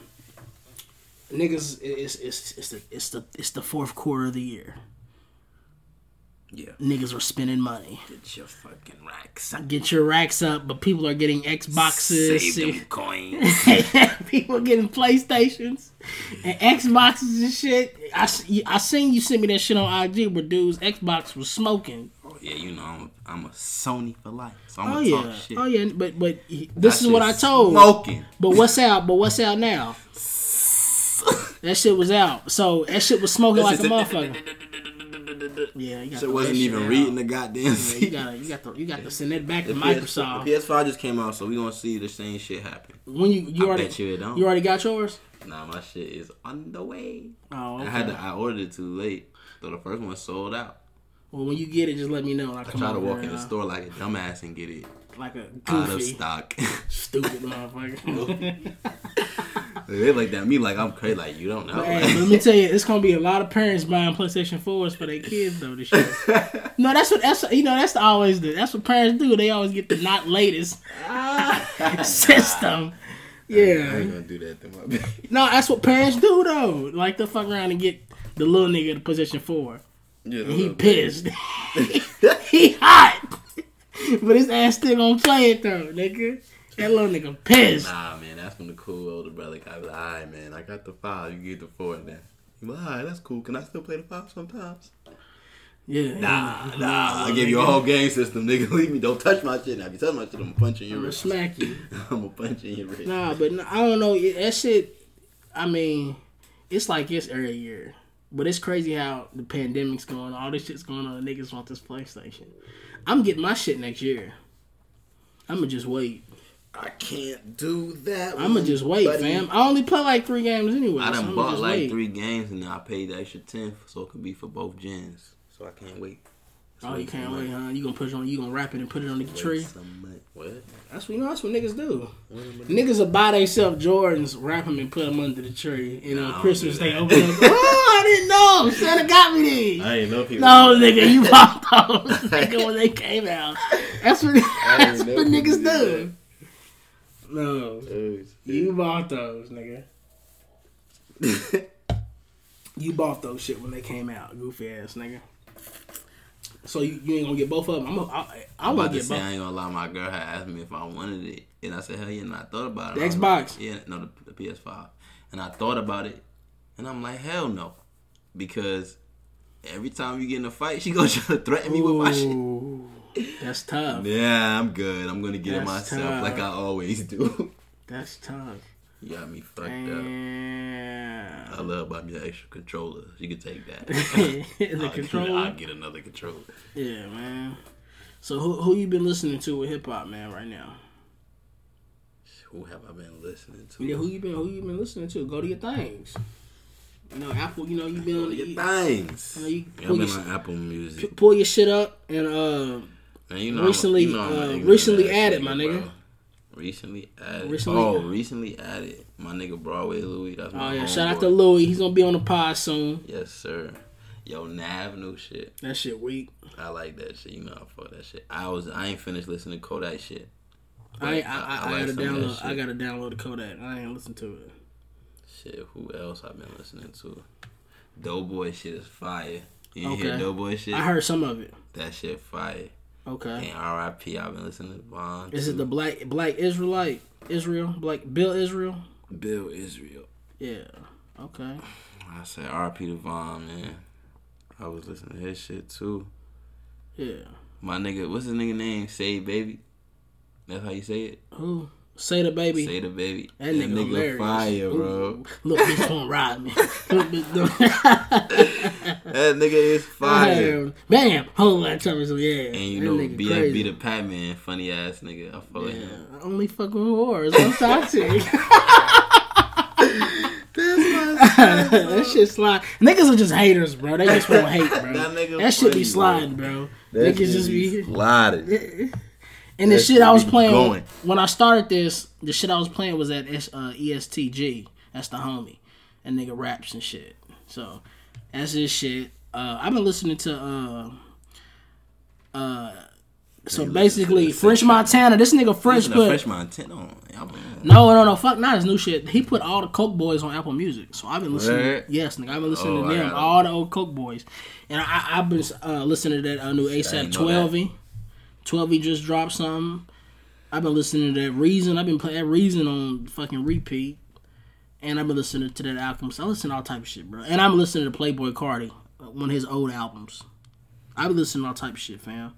niggas, it's it's it's the it's the it's the fourth quarter of the year. Yeah, Niggas are spending money. get your fucking racks. Get your racks up, but people are getting Xboxes. Save them coins. people getting PlayStations and Xboxes and shit. I, I seen you send me that shit on IG where dude's Xbox was smoking. Oh, yeah, you know I'm, I'm a Sony for life, so I'm Oh gonna yeah, talk shit. oh yeah. But but this That is what I told. Smoking. But what's out? But what's out now? That shit was out. So that shit was smoking like a motherfucker. Yeah, you got Shit to wasn't even shit reading the goddamn Yeah, you gotta, you got to, you got to send that back to PS Microsoft. the PS5 just came out, so we gonna see the same shit happen. when you, you I already, bet you it don't. you already got yours. Nah, my shit is on the way. Oh, okay. I had to, I ordered it too late, so the first one sold out. well, when you get it, just let me know. I'll I try to walk in the uh, store like a dumbass and get it like a out of stock. stupid motherfucker. they looked at me like I'm crazy. Like you don't know. But let me tell you, it's gonna be a lot of parents buying PlayStation fours for their kids though. This year. no, that's what that's you know that's always the that's what parents do. They always get the not latest ah. system. I Yeah, ain't gonna do that to my baby. no, that's what parents do though. Like to fuck around and get the little nigga the PlayStation four. Yeah, And he pissed. he hot, but his ass still gonna play it though, nigga. That little nigga pissed. Nah, man, when the cool older brother got like, alright, man, I got the five, you get the four now. You like, alright, that's cool. Can I still play the five sometimes? Yeah, Nah, nah, I give you a whole game system, nigga. Leave me, don't touch my shit. Now, if you touch my shit, I'm gonna you in I'm your wrist. smack you. I'm gonna punch you in your wrist. Nah, but I don't know. That shit. I mean, it's like it's every year, but it's crazy how the pandemic's going. on. All this shit's going on. Niggas want this PlayStation. I'm getting my shit next year. I'm gonna just wait. I can't do that. I'm gonna just wait, buddy. fam. I only play like three games anyway. I so done I'ma bought like wait. three games and I paid the extra ten so it could be for both gens. So I can't wait. Oh, you can't wait, huh? You gonna put it on? You gonna wrap it and put it on the Wait tree? some. What? That's what you know. That's what niggas do. Niggas will buy themselves Jordans, wrap them, and put them under the tree. And Nah, I on Christmas do they that. open up. oh, I didn't know. Santa got me these. I ain't know people. No, nigga, you bought those nigga when they came out. That's what that's know what people niggas did do. No, Oh, you bought those, nigga. You bought those shit when they came out, goofy ass nigga. So you, you ain't gonna get both of them. I'm a, I, I'm about to get say both. I ain't gonna lie. My girl had asked me if I wanted it, and I said hell yeah. And I thought about it. The Xbox? like, yeah, no, the, the PS5. And I thought about it, and I'm like hell no, because every time you get in a fight, she gonna try to threaten me with my shit. That's tough. Yeah, I'm good. I'm gonna get it myself tough. like I always do. That's tough. you got me fucked up. I love buying me extra controller. You can take that. the I'll, controller. I'll get another controller. Yeah, man. So who who you been listening to with hip hop, man, right now? Who have I been listening to? Yeah, who you been who you been listening to? Go to your things. You know, Apple. You know, you been on your things. you know, you Yeah, I've pull, been your, on Apple Music. pull your shit up and uh Man, you know recently, you know uh, recently added, my nigga. bro. Recently added. Recently- oh, recently added. My nigga Broadway Louis. That's my oh yeah, shout out to Louis. He's gonna be on the pod soon. Yes, sir. Yo, Nav new shit. That shit weak. I like that shit. You know, I fuck that shit. I was I ain't finished listening to Kodak shit. I, I, I, I, like gotta download. I gotta download the Kodak. I ain't listen to it. Shit, who else I've been listening to? Doughboy shit is fire. You Okay. hear Doughboy shit? I heard some of it. that shit fire. Okay. And R.I.P. I've been listening to Von. Is it the black black Israelite Israel black Bill Israel? Bill Israel? Yeah. Okay. I said R.I.P. to Von, man. I was listening to his shit too. Yeah. My nigga, what's his nigga name? Say baby. That's how you say it. Who? Say the baby. Say the baby. that nigga, hilarious. fire, bro. Ooh. Look, bitch won't ride me. Look, bitch don't- That nigga is fire. Bam! Hold that time. So yeah. And you that know, nigga BFB crazy. the Pat Man, funny ass nigga. I fuck with Yeah, him. only fucking whores. I'm toxic. That's that shit slide. Niggas are just haters, bro. They just want hate, bro. That nigga That shit be sliding, bro. Niggas just be. sliding. And the shit I was playing going. when I started this, the shit I was playing was at uh, ESTG. That's the homie, and nigga raps and shit. So that's his shit. Uh, I've been listening to. Uh, uh, so basically, French. Montana. This nigga French put Fresh Montana on. No, no, no. Fuck, not his new shit. He put all the Coke Boys on Apple Music, so I've been listening. Word? Yes, nigga, I've been listening Oh, to them, all the old Coke Boys, and I, I've been uh, listening to that uh, new ASAP that. Twelve. Twelve just dropped something. I've been listening to that Reason. I've been playing that Reason on fucking repeat, and I've been listening to that album. So I listen to all type of shit, bro. And I'm listening to Playboi Carti, uh, one of his old albums. I've been listening to all type of shit, fam.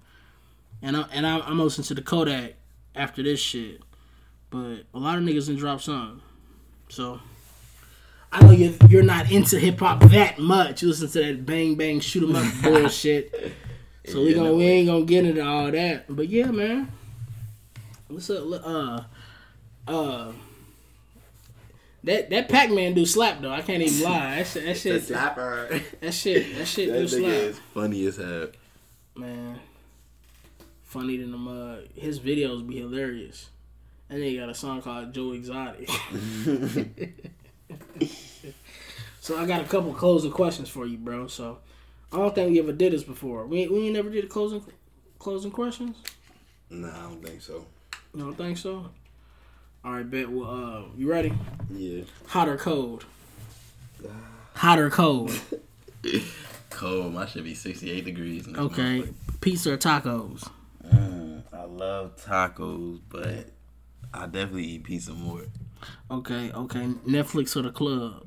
And I and I, I'm listening to the Kodak after this shit. But a lot of niggas didn't drop something. So I know you're, you're not into hip hop that much. You listen to that bang bang shoot 'em up bullshit. So we gonna we ain't gonna get into all that. But yeah, man. What's up? Uh, uh. That that Pac Man do slap though. I can't even lie. That shit. That shit. slapper. That shit. That shit That do slap. is funny as hell. Man, funny than the mug. His videos be hilarious. And then he got a song called Joe Exotic. so I got a couple closing questions for you, bro. So I don't think we ever did this before. We we ain't never did a closing closing questions. Nah, I don't think so. You don't think so? All right, bet. Well, uh, you ready? Yeah. Hot or cold? Hot or cold? Cold. My should be 68 degrees. in Okay. motherfucker. Pizza or tacos? Mm, I love tacos, but I definitely eat pizza more. Okay. Okay. Netflix or the club?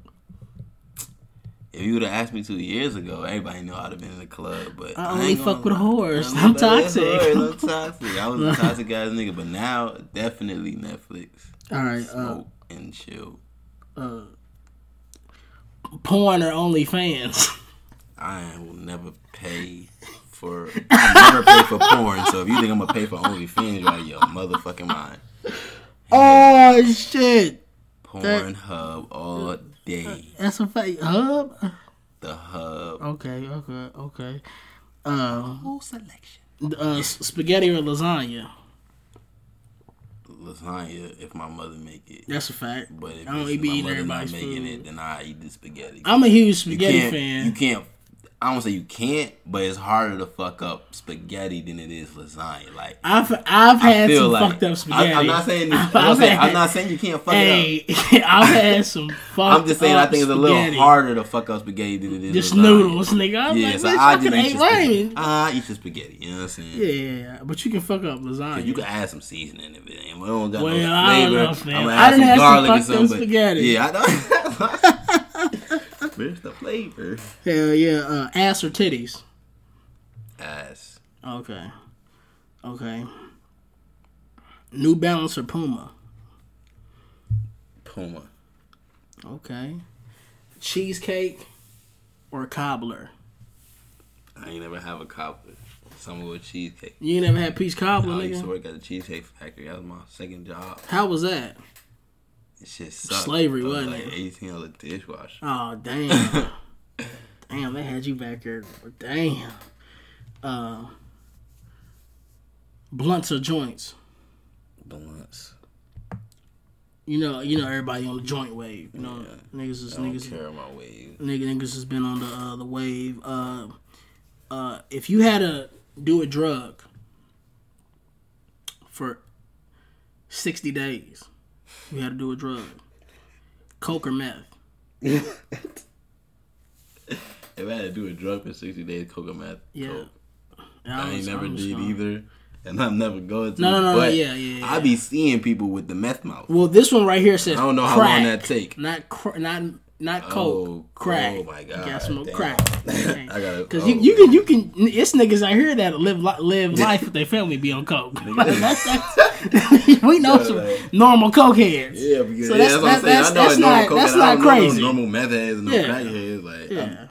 If you would have asked me two years ago, everybody knew I'd have been in the club. But I I only ain't fuck with whores. I'm toxic. whore, I'm toxic. I was a toxic ass nigga, but now definitely Netflix, All right. Uh, smoke and chill. uh, porn or OnlyFans? I will never pay for. I never pay for porn. So if you think I'm gonna pay for OnlyFans, you're out of your motherfucking mind. oh shit! Pornhub all day. That's a fake hub. The hub. Okay. Okay. Okay. Uh, Whole selection. uh, spaghetti or lasagna? Lasagna if my mother make it. That's a fact. But if I don't it's be my mother not making food. it, then I eat the spaghetti. I'm a huge spaghetti fan. You can't. I don't say you can't, but it's harder to fuck up spaghetti than it is lasagna. Like I've I've had some like fucked up spaghetti. I, am not saying. This, I've I'm, not saying had- I'm not saying you can't fuck it up. Hey, I've had some fucked I'm just saying I think it's a little spaghetti. harder to fuck up spaghetti than it is Just lasagna. noodles, nigga. I'm Yeah, like, so I I just eat spaghetti. I eat your spaghetti. You know what I'm saying? Yeah, but you can fuck up lasagna. You can add some seasoning if it ain't. We don't got Well, no I don't know, fam. I'm gonna I add some had some garlic or fucked up something. but- spaghetti. Yeah, I know. Where's the flavor? Hell yeah, uh, ass or titties? Ass. Okay, okay. New Balance or Puma? Puma. Okay. Cheesecake or cobbler? I ain't never have a cobbler. Some with cheesecake. You ain't never had peach cobbler, I used to work at the cheesecake factory. That was my second job. How was that? It shit sucked. Slavery, was wasn't like it? 18 on the dishwasher. Oh damn, damn, they had you back there. Damn. Uh, blunts or joints? Blunts. You know, you know everybody on the joint wave. You know, niggas is I don't niggas. care about wave. Nigga, niggas has been on the uh, the wave. Uh, uh, if you had to do a drug for sixty days, you had to do a drug, coke or meth. If I had to do a drug for sixty days, coke or meth, Yeah. coke. And I ain't never did gonna- either, and I'm never going to. No, no, no, no, yeah, yeah, yeah. I be seeing people with the meth mouth. Well, this one right here says I don't know how crack, long that take. Not cr- not not oh, coke, Oh, crack. oh my God, You got smoke damn. crack. I gotta- because oh, you, you can you can it's niggas out here that live live life with their family be on coke. Like, that's, that's, we know Yeah, some like- normal coke heads. Yeah, because So yeah, that's- that's, what I'm saying. that's- I know that's normal not- coke, that's not know crazy. normal meth heads and no Yeah. crack heads. Like, Yeah. I'm-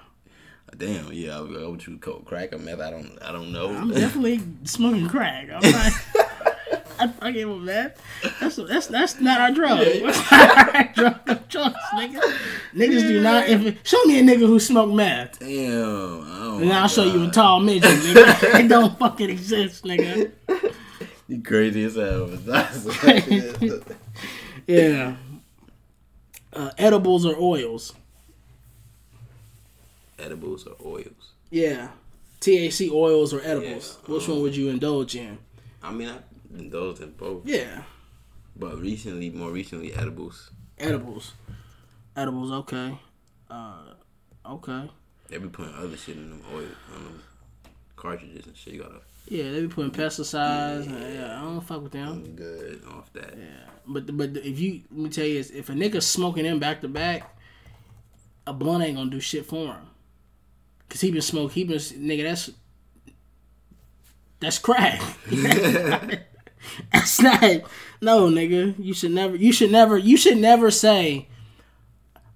damn, yeah, go with you coke, crack or meth. I don't, I don't know. I'm definitely smoking crack. I'm not. I fucking that. That's that's that's not our drug. That's not our drug of choice, nigga. Niggas do not. If show me a nigga who smoked meth, Damn, oh and I'll show you a tall midget. Nigga. it don't fucking exist, nigga. You crazy as hell. That's- Yeah. Uh, edibles or oils? Edibles or oils? Yeah. THC oils or edibles? Yeah, Which one would you indulge in? I mean, I've indulged in both, Yeah. but recently, more recently, edibles. Edibles. Edibles. Okay. Uh, okay. They be putting other shit in them oil, on them cartridges and shit. You gotta Yeah, they be putting pesticides. and- yeah, I don't fuck with them. be good off that. Yeah, but but if you let me tell you, is if a nigga smoking them back to back, a blunt ain't gonna do shit for him. Cause he been smoke, he been nigga. That's that's crack. that's not no nigga. You should never. You should never. You should never say,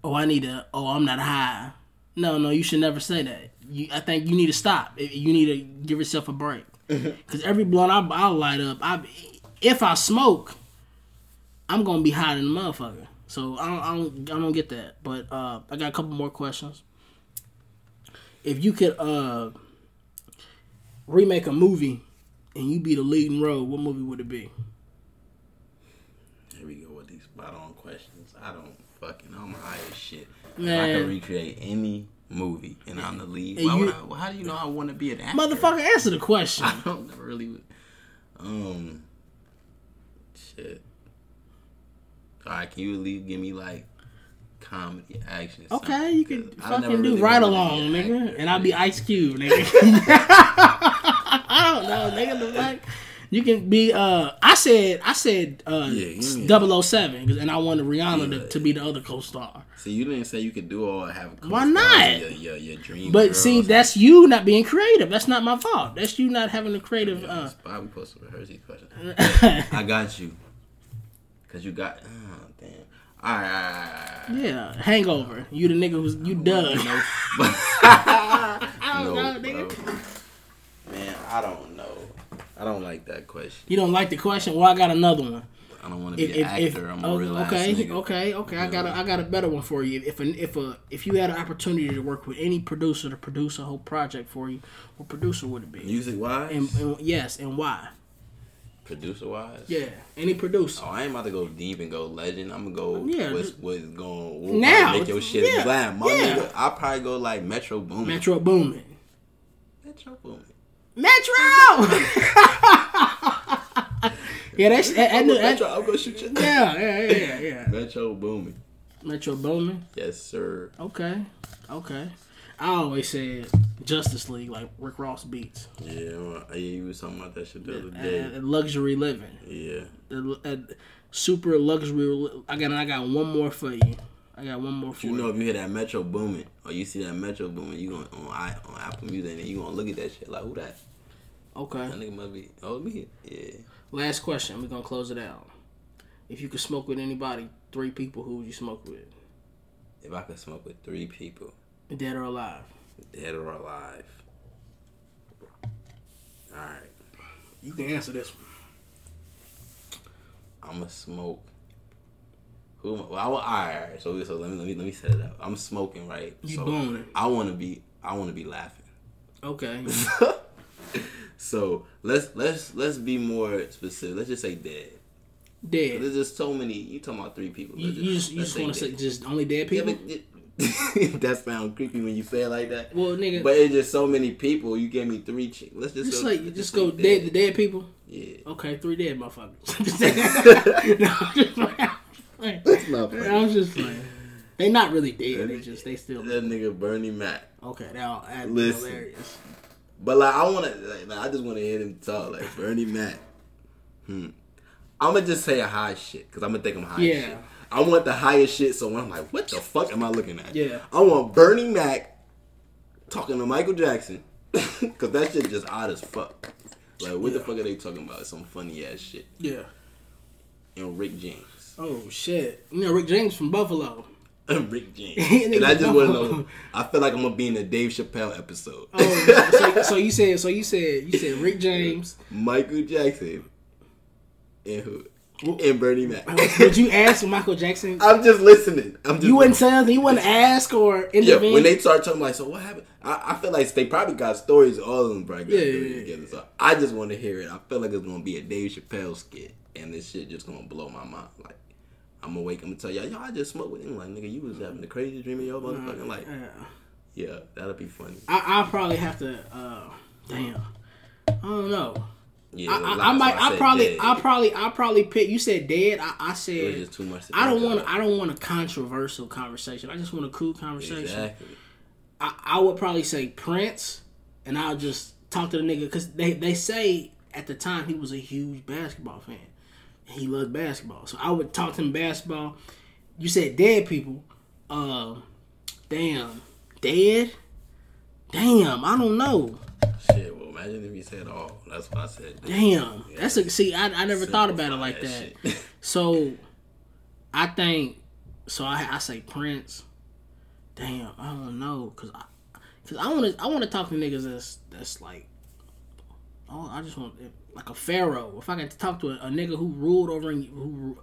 "Oh, I need to. Oh, I'm not high." No, no, you should never say that. You, I think you need to stop. You need to give yourself a break. Cause every blunt I, I light up, I if I smoke, I'm gonna be high than a motherfucker. So I don't, I don't, I don't get that. But uh, I got a couple more questions. If you could uh, remake a movie and you be the leading role, what movie would it be? Here we go with these spot on questions. I don't fucking. I'm high as shit. If I can recreate any movie and I'm the lead, why you- would I, how do you know I want to be an actor? Motherfucker, answer the question. I don't never really. Um. Shit. All right, can you at least give me like comedy, action? Okay, you can fucking do really Ride Along, nigga, actor. and I'll be Ice Cube, nigga. I nigga. The fuck. You can be. uh I said. I said. uh Yeah, give me 007, 'cause- and I wanted Rihanna to, Yeah. to be the other co-star. See, you didn't say you could do all have. A Why not? Your, your, your dream. But girls. see, that's you not being creative. That's not my fault. That's you not having a creative. Uh, Spot, we supposed to rehearse these questions. I got you. Cause you got. Oh, damn. All right, all right, all right. yeah, Hangover. You the nigga who's you Doug. No, I don't know, nigga. Man, I don't know. I don't like that question. You don't like the question? Well, I got another one. I don't want to If, be an if, if, actor. I'm a oh, real okay, nigga. okay, okay. I got a, I got a better one for you. If a, if a if you had an opportunity to work with any producer to produce a whole project for you, what producer would it be? Music wise, And, and yes, and why? producer wise. Yeah, any producer. Oh, I ain't about to go deep and go legend. I'm gonna go Yeah, what's going what Now, make your shit yeah, glam. My yeah. nigga, I'll probably go like Metro Boomin. Metro Boomin. Metro Boomin. Metro. yeah, that's I, I I'm gonna, I, Metro, I'm gonna shoot you. yeah, yeah, yeah, yeah, yeah. Metro Boomin. Metro Boomin. Yes, sir. Okay, okay. I always said Justice League, like Rick Ross beats. Yeah, well, yeah, you was talking about that shit the other day. and luxury living. Yeah. The, uh, super luxury. I got. I got one more for you. I got one more for You you. know, if you hear that Metro Boomin or you see that Metro Boomin, you going on I on Apple Music and you gonna look at that shit like who that? Okay. That nigga must be oh me. Yeah. Last question. We're gonna close it out. If you could smoke with anybody, three people, who would you smoke with? If I could smoke with three people, Dead or alive? dead or alive. Alright. You can answer this one. I'ma smoke. Who? Well, I, alright, alright. So so let me let me let me set it up. I'm smoking, right? You so boning. I wanna be I wanna be laughing. Okay. so let's let's let's be more specific. Let's just say dead. dead. There's just so many. You talking about three people? You, just you just want to say just only dead Yeah, people. it- that sounds creepy when you say it like that. well, nigga, But it's just so many people. You gave me three. Ch- let's just just go, like let's just go dead The dead people. Yeah, Okay, three dead motherfuckers. no, I'm just playing. that's not funny. I'm just playing. They not really dead. They just they still That nigga Bernie Mac. okay. Now that's Listen. hilarious. But like, I want to. Like, I just want to hear him talk. Like Bernie Mac. Hmm. I'm gonna just say a high shit because I'm gonna think I'm high. Yeah. Shit. I want the highest shit. So when I'm like, what the fuck am I looking at? Yeah. I want Bernie Mac talking to Michael Jackson because that shit just odd as fuck. Like, what the fuck are they talking about? Some funny ass shit. Yeah. And Rick James. Oh shit. You know Rick James from Buffalo. Rick James. And I just want to know. I feel like I'm gonna be in a Dave Chappelle episode. Oh, so, so you said so you said you said Rick James. Michael Jackson and who? Wh- And Bernie Mac. Would you ask Michael Jackson? I'm just listening. I'm just You wouldn't say nothing. You wouldn't ask or intervene. Yeah, when they start talking like, so what happened? I, I feel like they probably got stories. All of them probably got Yeah, stories yeah, yeah. together. So I just want to hear it. I feel like it's gonna be a Dave Chappelle skit, and this shit just gonna blow my mind. Like I'm gonna wake up and tell y'all, yo, I just smoked with him. Like nigga, you was having the craziest dream of your motherfucking life. Yeah. Yeah, that'll be funny. I I'll probably have to. uh Damn. I don't know. Yeah, I, I, I might. I said probably. dead. I probably. I probably pick. You said dead. I, I It was said. just too much. To I don't want. I don't want a controversial conversation. I just want a cool conversation. Exactly. I, I would probably say Prince, and I'll just talk to the nigga because they they say at the time he was a huge basketball fan. He loved basketball, so I would talk to him basketball. You said dead people. Uh, damn, dead. Damn, I don't know. Shit. Well, imagine if you said all. That's what I said. Damn, that's a see. I, I never thought about it like that. shit. So, I think so. I, I say Prince. Damn, I don't know, cause I, cause I want to, I want to talk to niggas that's that's like, oh, I just want like a pharaoh. If I could talk to a, a nigga who ruled over in, who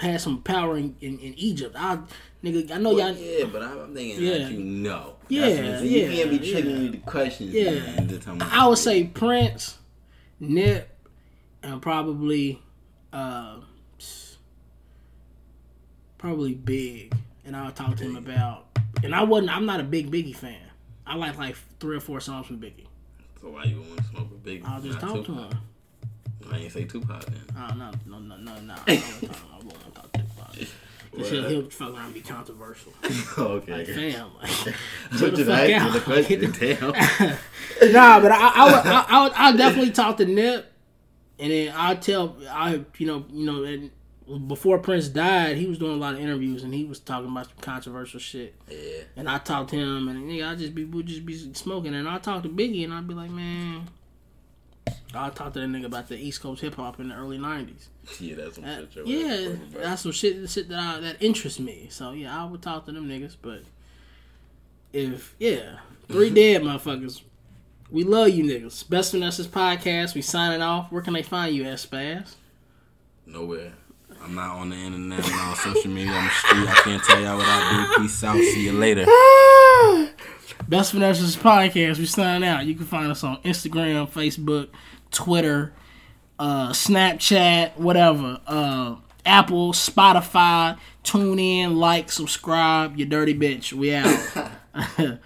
had some power in, in, in Egypt, I nigga, I know Well, y'all. yeah, but I'm thinking Yeah. that you know. Yeah, what- you can't be tricking yeah. me the questions. Yeah. man, to tell me I would say Prince, Nip, and probably, uh, probably Big. And I'll talk to him about. And I wasn't. I'm not a big Biggie fan. I like like three or four songs from Biggie. So why you want to smoke with Big? I'll just not talk to Tupac? him. I ain't say Tupac then. Oh no no no no no! I won't talk. I won't talk to him about it. This shit, he'll fuck around and be controversial. okay. Like, fam, like, I'm the just fuck asking the question. Damn. nah, but I, I would, I, I would, I'll definitely talk to Nip, and then I'll tell, I, you know, you know, and before Prince died, he was doing a lot of interviews, and he was talking about some controversial shit. Yeah. And I talked to him, and nigga, I just be, we'd just be smoking, and I talked to Biggie, and I'd be like, man, I'll talk to that nigga about the East Coast hip hop in the early '90s. Yeah, that's some Uh, shit. yeah, that's some shit, shit that I, that interests me. So yeah, I would talk to them niggas. But if yeah, three dead motherfuckers, we love you niggas. Best Finesses podcast. We signing off. Where can they find you at Spaz? Nowhere. I'm not on the internet. I'm not on social media. I'm the street. I can't tell y'all what I do. Peace out. See you later. Best Finesses podcast. We sign out. You can find us on Instagram, Facebook, Twitter, uh, Snapchat, whatever. Uh, Apple, Spotify. Tune in, like, subscribe. You dirty bitch. We out.